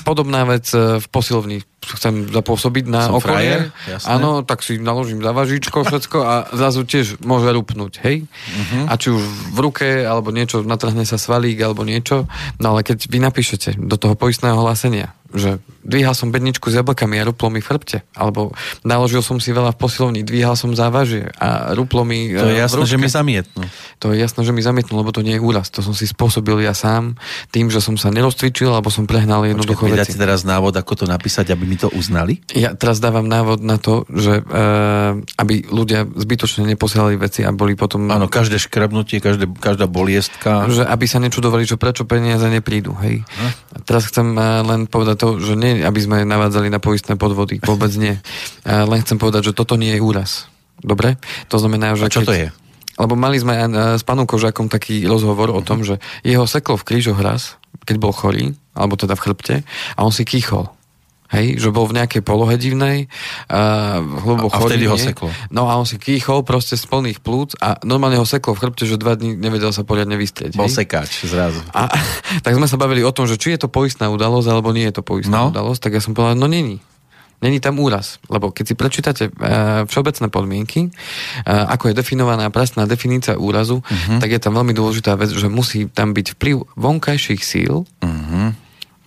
Podobná vec e, v posilovni. Chcem zapôsobiť na Som okolie. Áno, tak si naložím zavažičko všetko a zrazu tiež môže rupnúť, hej? Uh-huh. A či už v ruke, alebo niečo, natrhne sa svalík, alebo niečo. No ale keď vy napíšete do toho poistného hlásenia, že dvíhal som bedničku s jablkami a ruplo mi v chrbte, alebo naložil som si veľa v posilovni, dvíhal som závažie a ruplo mi To je e, jasné, že mi zamietnú. To je jasné, že mi zamietnú, lebo to nie je úraz. To som si spôsobil ja sám tým, že som sa nerozcvičil, alebo som prehnal jednoducho Počkej, veci. teraz návod, ako to napísať, aby mi to uznali? Ja teraz dávam návod na to, že uh, aby ľudia zbytočne neposielali veci a boli potom... Áno, každé škrabnutie, každé, každá boliestka. Že aby sa nečudovali, že prečo peniaze neprídu, hej. Hm? Teraz chcem uh, len povedať to, že nie, aby sme navádzali na poistné podvody, vôbec nie. Uh, len chcem povedať, že toto nie je úraz. Dobre? To znamená, že... A čo keď, to je? Lebo mali sme s pánom Kožákom taký rozhovor uh-huh. o tom, že jeho seklo v krížoch raz, keď bol chorý, alebo teda v chrbte, a on si kýchol. Hej, že bol v nejakej polohe divnej, uh, hlboko a, a vtedy ho seklo. No a on si kýchol proste z plných plúc a normálne ho seklo v chrbte, že dva dní nevedel sa poriadne vystrieť. Bol hej? sekáč zrazu. A, tak sme sa bavili o tom, že či je to poistná udalosť, alebo nie je to poistná no. udalosť, tak ja som povedal, no není. Není tam úraz, lebo keď si prečítate uh, všeobecné podmienky, uh, ako je definovaná presná definícia úrazu, uh-huh. tak je tam veľmi dôležitá vec, že musí tam byť vplyv vonkajších síl, uh-huh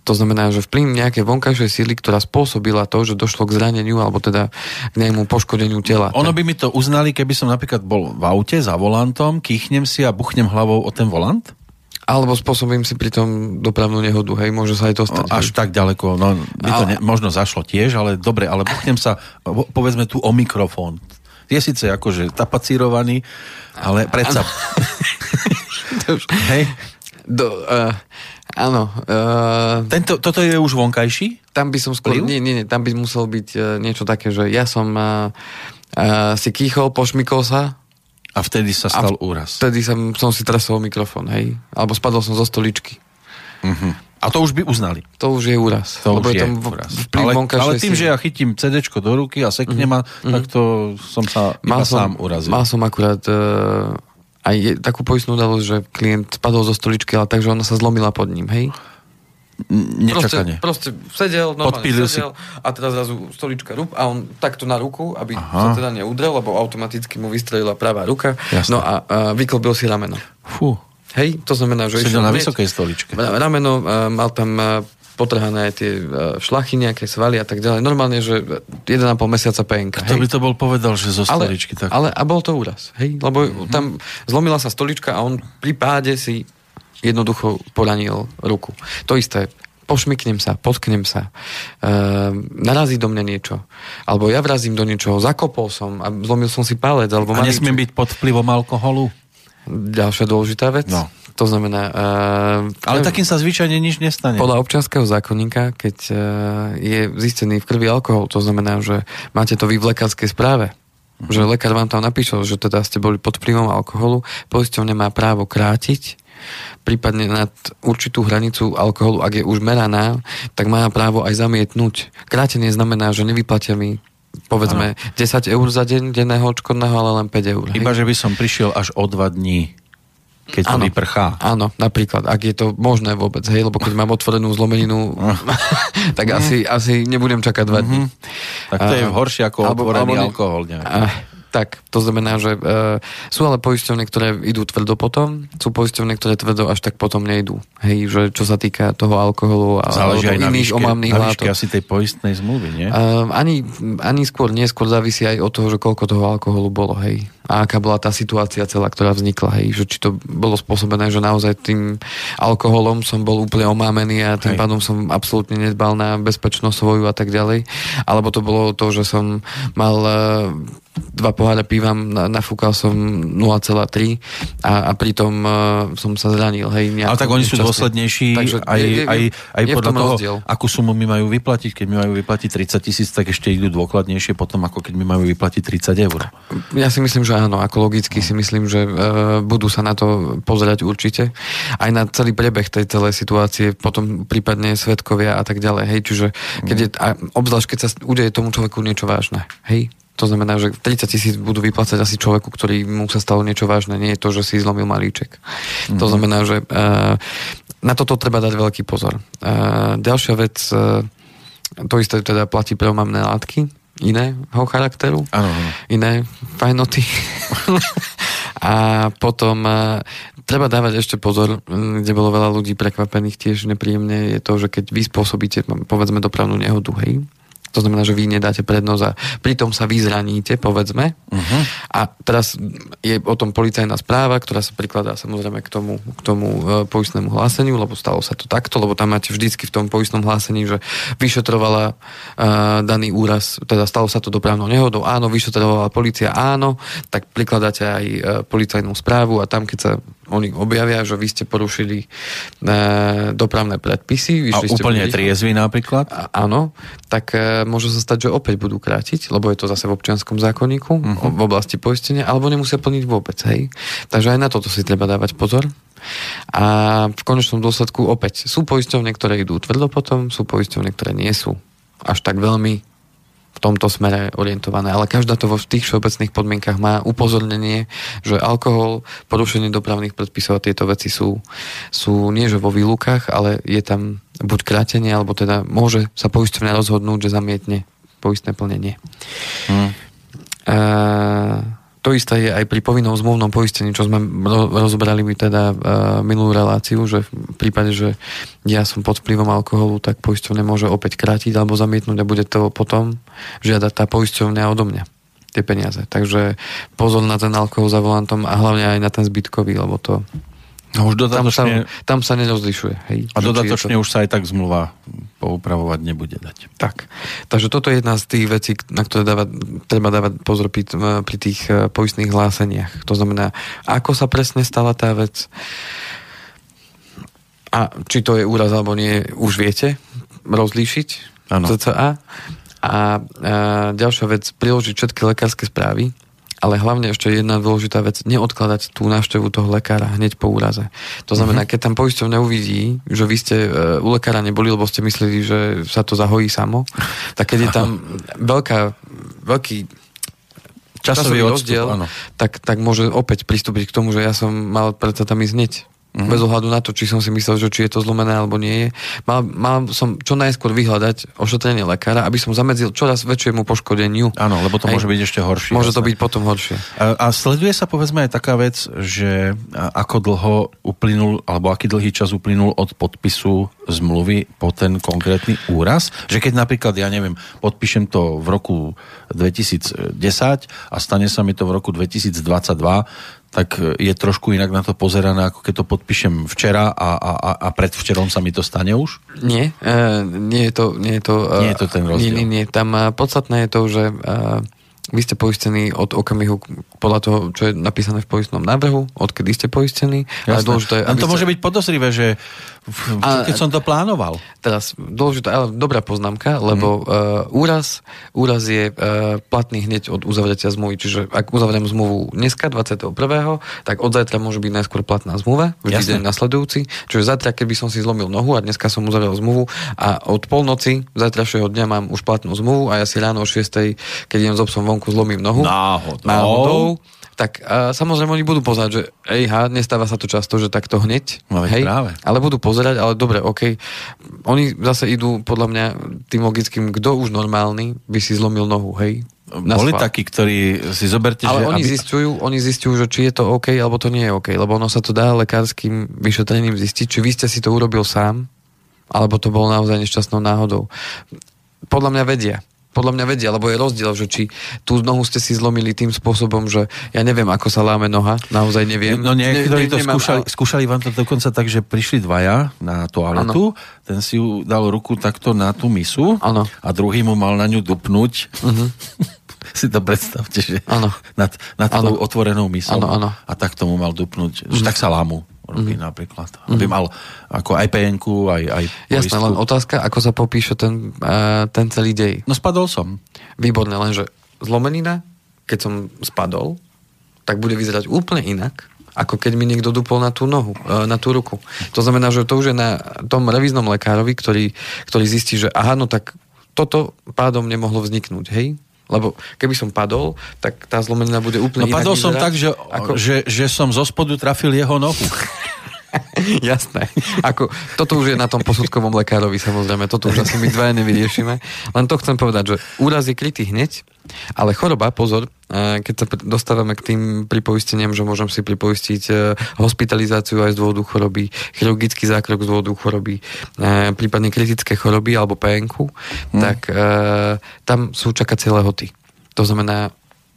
to znamená, že vplyv nejaké vonkajšej síly, ktorá spôsobila to, že došlo k zraneniu alebo teda k nejakému poškodeniu tela. Ono by mi to uznali, keby som napríklad bol v aute za volantom, kýchnem si a buchnem hlavou o ten volant? Alebo spôsobím si pri tom dopravnú nehodu, hej, môže sa aj to stať. Až hej. tak ďaleko, no by to ne, možno zašlo tiež, ale dobre, ale buchnem sa, povedzme tu o mikrofón. Je síce akože tapacírovaný, ale predsa... hej? Do, uh, Áno. Uh, Tento, toto je už vonkajší? Tam by som skôr... Nie, nie, nie, tam by musel byť uh, niečo také, že ja som uh, uh, si kýchol, pošmykol sa. A vtedy sa stal úraz. Vtedy som, som si tresol mikrofón, hej. Alebo spadol som zo stoličky. Uh-huh. A to už by uznali. To už je úraz. To už je, tam úraz. Ale, ale tým, si... že ja chytím CD do ruky a seknem uh-huh. ma, tak to som sa mal som, sám urazil. Mal som akurát uh, je takú poistnú udalosť, že klient spadol zo stoličky, ale takže ona sa zlomila pod ním, hej? Nečakane. Proste, proste sedel, normálne sedel si. a teraz zrazu stolička rúb a on takto na ruku, aby Aha. sa teda neudrel, lebo automaticky mu vystrelila pravá ruka. Jasne. No a, a vyklbil si rameno. Fú. Hej, to znamená, že... Sedel na vysokej stoličke. Rameno, mal tam potrhané aj tie e, šlachy, nejaké svaly a tak ďalej. Normálne, že 1,5 mesiaca penka. Kto hej? by to bol povedal, že zo stoličky? Tak... ale a bol to úraz, hej? Lebo mm-hmm. tam zlomila sa stolička a on pri páde si jednoducho poranil ruku. To isté, pošmyknem sa, potknem sa, e, narazí do mňa niečo, alebo ja vrazím do niečoho, zakopol som a zlomil som si palec. Alebo a nesmiem byť pod vplyvom alkoholu? Ďalšia dôležitá vec. No. To znamená... Uh, Ale takým sa zvyčajne nič nestane. Podľa občianského zákonníka, keď uh, je zistený v krvi alkohol, to znamená, že máte to vy v lekárskej správe, uh-huh. že lekár vám tam napíšel, že teda ste boli pod vplyvom alkoholu, poisťovne má právo krátiť, prípadne nad určitú hranicu alkoholu, ak je už meraná, tak má právo aj zamietnúť. Krátenie znamená, že nevyplatia mi povedzme ano. 10 eur za deň denného odškodného, ale len 5 eur. Iba, hej? že by som prišiel až o 2 dní keď to vyprchá. Áno, napríklad, ak je to možné vôbec, hej, lebo keď mám otvorenú zlomeninu, tak asi, asi nebudem čakať dva dní. Tak to je horšie ako otvorený alkohol. A, Tak, to znamená, že uh, sú ale poisťovne, ktoré idú tvrdo potom, sú poisťovne, ktoré tvrdo až tak potom nejdú. Hej, že čo sa týka toho alkoholu a Záleží aj iných omamných látok. asi tej poistnej zmluvy, nie? Uh, ani, ani skôr, neskôr závisí aj od toho, že koľko toho alkoholu bolo, hej. A aká bola tá situácia celá, ktorá vznikla, hej. Že či to bolo spôsobené, že naozaj tým alkoholom som bol úplne omámený a tým hej. pádom som absolútne nedbal na bezpečnosť svoju a tak ďalej. Alebo to bolo to, že som mal uh, dva pohára pívam, nafúkal som 0,3 a, a pritom uh, som sa zranil. Hej, Ale tak oni sú časne. dôslednejší Takže aj, je, je, aj, aj podľa toho, rozdiel. akú sumu mi majú vyplatiť. Keď mi majú vyplatiť 30 tisíc, tak ešte idú dôkladnejšie potom, ako keď mi majú vyplatiť 30 eur. Ja si myslím, že áno. Ako logicky si myslím, že uh, budú sa na to pozerať určite. Aj na celý prebeh tej celej situácie, potom prípadne svetkovia a tak ďalej. Hej, čiže keď je, a obzvlášť keď sa udeje tomu človeku niečo vážne. Hej, to znamená, že 30 tisíc budú vyplácať asi človeku, ktorý mu sa stalo niečo vážne. Nie je to, že si zlomil malíček. Mm-hmm. To znamená, že uh, na toto treba dať veľký pozor. Uh, ďalšia vec, uh, to isté teda platí pre omamné látky, iného charakteru, ano, iné fajnoty. a potom treba dávať ešte pozor, kde bolo veľa ľudí prekvapených tiež nepríjemne, je to, že keď vy spôsobíte, povedzme, dopravnú nehodu, hej, to znamená, že vy nedáte prednosť a pritom sa vy zraníte, povedzme. Uh-huh. A teraz je o tom policajná správa, ktorá sa prikladá samozrejme k tomu, k tomu e, poistnému hláseniu, lebo stalo sa to takto, lebo tam máte vždycky v tom poistnom hlásení, že vyšetrovala uh, daný úraz, teda stalo sa to dopravnou nehodou, áno, vyšetrovala policia, áno, tak prikladáte aj uh, policajnú správu a tam, keď sa oni objavia, že vy ste porušili e, dopravné predpisy. Vyšli a úplne triezvy napríklad? A, áno, tak e, môže sa stať, že opäť budú krátiť, lebo je to zase v občianskom zákonníku uh-huh. v oblasti poistenia, alebo nemusia plniť vôbec. Hej. Takže aj na toto si treba dávať pozor. A v konečnom dôsledku opäť sú poisťovne, ktoré idú tvrdo potom, sú poisťovne, ktoré nie sú až tak veľmi v tomto smere orientované, ale každá to vo tých všeobecných podmienkach má upozornenie, že alkohol, porušenie dopravných predpisov a tieto veci sú, sú nie že vo výlukách, ale je tam buď krátenie, alebo teda môže sa poisťovňa rozhodnúť, že zamietne poistné plnenie. Hmm. E, to isté je aj pri povinnom zmluvnom poistení, čo sme rozobrali by teda uh, minulú reláciu, že v prípade, že ja som pod vplyvom alkoholu, tak poisťovne môže opäť krátiť alebo zamietnúť a bude to potom žiadať tá poisťovňa odo mňa tie peniaze. Takže pozor na ten alkohol za volantom a hlavne aj na ten zbytkový, lebo to No už dodatočne... Tam sa, tam sa nerozlišuje. Hej, a dodatočne to... už sa aj tak zmluva poupravovať nebude dať. Tak. Takže toto je jedna z tých vecí, na ktoré dáva, treba dávať pozor pri, pri tých e, poistných hláseniach. To znamená, ako sa presne stala tá vec a či to je úraz alebo nie, už viete rozlíšiť ano. CCA. A, a ďalšia vec, priložiť všetky lekárske správy, ale hlavne ešte jedna dôležitá vec, neodkladať tú návštevu toho lekára hneď po úraze. To znamená, mm-hmm. keď tam poisťovňa uvidí, že vy ste uh, u lekára neboli, lebo ste mysleli, že sa to zahojí samo, tak keď je tam veľká, veľký časový, časový rozdiel, tak, tak môže opäť pristúpiť k tomu, že ja som mal predsa tam ísť hneď Mm-hmm. Bez ohľadu na to, či som si myslel, že či je to zlomené alebo nie je. Mal, mal som čo najskôr vyhľadať ošetrenie lekára, aby som zamedzil čoraz väčšiemu poškodeniu. Áno, lebo to Aj, môže byť ešte horšie. Môže jasné. to byť potom horšie. A, a sleduje sa povedzme aj taká vec, že ako dlho uplynul, alebo aký dlhý čas uplynul od podpisu zmluvy po ten konkrétny úraz? Že keď napríklad, ja neviem, podpíšem to v roku 2010 a stane sa mi to v roku 2022, tak je trošku inak na to pozerané, ako keď to podpíšem včera a, a, a predvčerom sa mi to stane už? Nie, uh, nie je to... Nie je to, uh, nie je to ten rozdiel. Nie, nie, nie. Tam podstatné je to, že vy ste poistení od okamihu podľa toho, čo je napísané v poistnom návrhu, odkedy ste poistení. Ale dôležité, to môže byť podozrivé, že a, keď som to plánoval. Teraz, dôležité, ale dobrá poznámka, lebo mm. uh, úraz, úraz je uh, platný hneď od uzavretia zmluvy. Čiže ak uzavriem zmluvu dneska, 21., tak od zajtra môže byť najskôr platná zmluva, vždy deň nasledujúci. Čiže zajtra, keby som si zlomil nohu a dneska som uzavrel zmluvu a od polnoci zajtrajšieho dňa mám už platnú zmluvu a ja si ráno o 6. keď idem s obsom vonku, zlomím nohu. Náhodou. náhodou tak a samozrejme oni budú pozerať, že ha, nestáva sa to často, že takto hneď. No, hej, práve. Ale budú pozerať, ale dobre, OK. Oni zase idú podľa mňa tým logickým, kto už normálny by si zlomil nohu, hej? boli takí, ktorí si zoberte, Ale že... oni, aby... zistujú, oni zistujú, že či je to OK, alebo to nie je OK, lebo ono sa to dá lekárským vyšetrením zistiť, či vy ste si to urobil sám, alebo to bolo naozaj nešťastnou náhodou. Podľa mňa vedia podľa mňa vedia, lebo je rozdiel, že či tú nohu ste si zlomili tým spôsobom, že ja neviem, ako sa láme noha, naozaj neviem. No niektorí ne, ne, to nemám, skúšali, skúšali vám to dokonca tak, že prišli dvaja na toaletu, ano. ten si ju dal ruku takto na tú misu ano. a druhý mu mal na ňu dupnúť. Uh-huh. si to predstavte, že ano. nad, nad tou otvorenou misou ano, ano. a tak tomu mal dupnúť, že uh-huh. tak sa lámu ruky mm. napríklad. Aby mm. mal ako aj penku, aj, aj Jasné, len otázka, ako sa popíše ten, uh, ten celý dej. No spadol som. Výborné, lenže zlomenina, keď som spadol, tak bude vyzerať úplne inak, ako keď mi niekto dupol na tú nohu, uh, na tú ruku. To znamená, že to už je na tom revíznom lekárovi, ktorý, ktorý zistí, že aha, no tak toto pádom nemohlo vzniknúť, hej? Lebo keby som padol, tak tá zlomenina bude úplne No padol som tak, že, ako... že, že som zo spodu trafil jeho nohu. Jasné. Ako, toto už je na tom posudkovom lekárovi samozrejme, toto už asi my dvaja nevyriešime. Len to chcem povedať, že úraz je krytý hneď, ale choroba, pozor, e, keď sa dostávame k tým pripoisteniam, že môžem si pripoistiť e, hospitalizáciu aj z dôvodu choroby, chirurgický zákrok z dôvodu choroby, e, prípadne kritické choroby alebo PNK, hmm. tak tam sú čakacie lehoty. To znamená,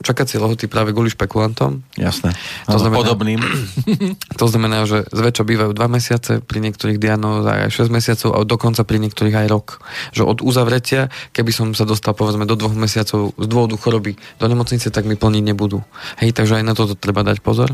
čakacie lehoty práve kvôli špekulantom. Jasné. To znamená, podobným. To znamená, že zväčša bývajú 2 mesiace, pri niektorých diagnózach aj 6 mesiacov a dokonca pri niektorých aj rok. Že od uzavretia, keby som sa dostal povedzme do dvoch mesiacov z dôvodu choroby do nemocnice, tak mi plniť nebudú. Hej, takže aj na toto treba dať pozor.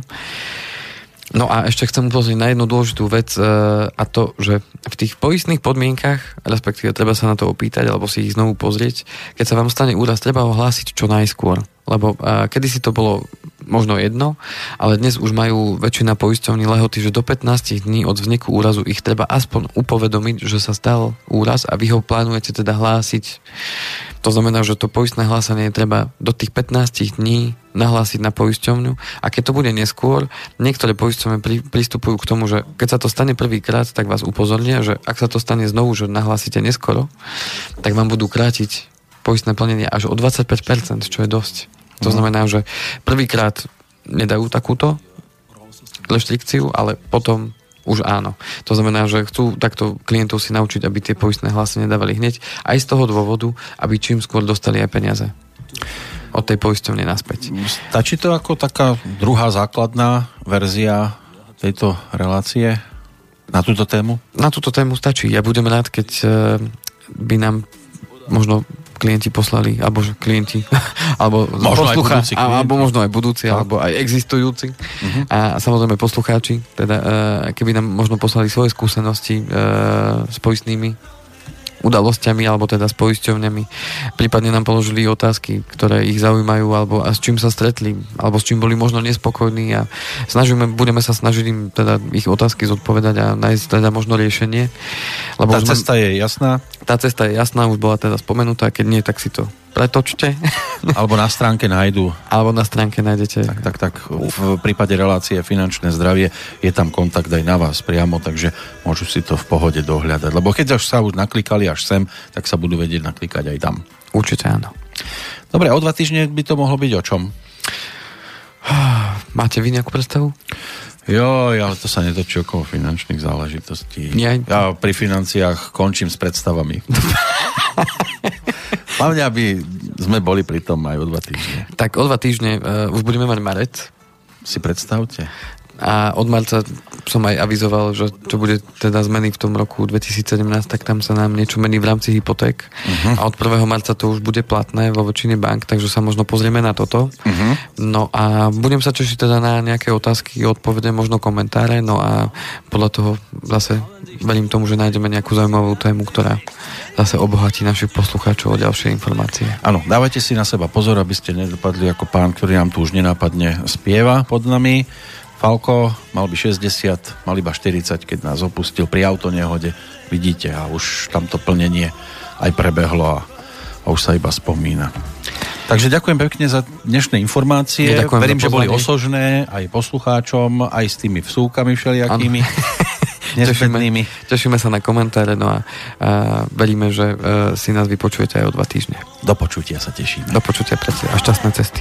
No a ešte chcem upozorniť na jednu dôležitú vec e, a to, že v tých poistných podmienkach, respektíve treba sa na to opýtať alebo si ich znovu pozrieť, keď sa vám stane úraz, treba ho hlásiť čo najskôr. Lebo uh, kedysi to bolo možno jedno, ale dnes už majú väčšina poisťovní lehoty, že do 15 dní od vzniku úrazu ich treba aspoň upovedomiť, že sa stal úraz a vy ho plánujete teda hlásiť. To znamená, že to poistné hlásenie treba do tých 15 dní nahlásiť na poisťovňu a keď to bude neskôr, niektoré poisťovne pri, pristupujú k tomu, že keď sa to stane prvýkrát, tak vás upozornia, že ak sa to stane znovu, že nahlásite neskoro, tak vám budú krátiť poistné plnenie až o 25%, čo je dosť. To mm. znamená, že prvýkrát nedajú takúto reštrikciu, ale potom už áno. To znamená, že chcú takto klientov si naučiť, aby tie poistné hlásenia dávali hneď, aj z toho dôvodu, aby čím skôr dostali aj peniaze od tej poisťovne naspäť. Stačí to ako taká druhá základná verzia tejto relácie na túto tému? Na túto tému stačí. Ja budem rád, keď eh, by nám možno klienti poslali, alebo že klienti, alebo možno poslucha, aj alebo možno aj budúci, tak. alebo aj existujúci. Uh-huh. A samozrejme poslucháči, teda e, keby nám možno poslali svoje skúsenosti e, s poistnými udalosťami alebo teda s poisťovňami. Prípadne nám položili otázky, ktoré ich zaujímajú alebo a s čím sa stretli, alebo s čím boli možno nespokojní a snažíme, budeme sa snažiť im teda ich otázky zodpovedať a nájsť teda možno riešenie. Lebo tá cesta je jasná? Tá cesta je jasná, už bola teda spomenutá, keď nie, tak si to pretočte. Alebo na stránke nájdu. Alebo na stránke nájdete. Tak, tak, tak. V prípade relácie finančné zdravie je tam kontakt aj na vás priamo, takže môžu si to v pohode dohľadať. Lebo keď už sa už naklikali až sem, tak sa budú vedieť naklikať aj tam. Určite áno. Dobre, o dva týždne by to mohlo byť o čom? Máte vy nejakú predstavu? Jo, ale to sa netočí okolo finančných záležitostí. Nie. Ja pri financiách končím s predstavami. Hlavne, aby sme boli pri tom aj o dva týždne. Tak o dva týždne uh, už budeme mať marec. Si predstavte. A od marca som aj avizoval, že čo bude teda zmeny v tom roku 2017, tak tam sa nám niečo mení v rámci hypoték. Uh-huh. A od 1. marca to už bude platné vo väčšine bank, takže sa možno pozrieme na toto. Uh-huh. No a budem sa tešiť teda na nejaké otázky, odpovede, možno komentáre, no a podľa toho zase verím tomu, že nájdeme nejakú zaujímavú tému, ktorá zase obohatí našich poslucháčov o ďalšie informácie. Áno, dávajte si na seba pozor, aby ste nedopadli ako pán, ktorý nám tu už nenápadne spieva pod nami. Falko mal by 60, mal iba 40, keď nás opustil pri autonehode. Vidíte, a už tamto plnenie aj prebehlo a, a už sa iba spomína. Takže ďakujem pekne za dnešné informácie. Ja Verím, že boli osožné aj poslucháčom, aj s tými vsúkami všelijakými. tešíme, tešíme sa na komentáre no a, a veríme, že uh, si nás vypočujete aj o dva týždne. Do počutia sa tešíme. Do počutia, a šťastné cesty.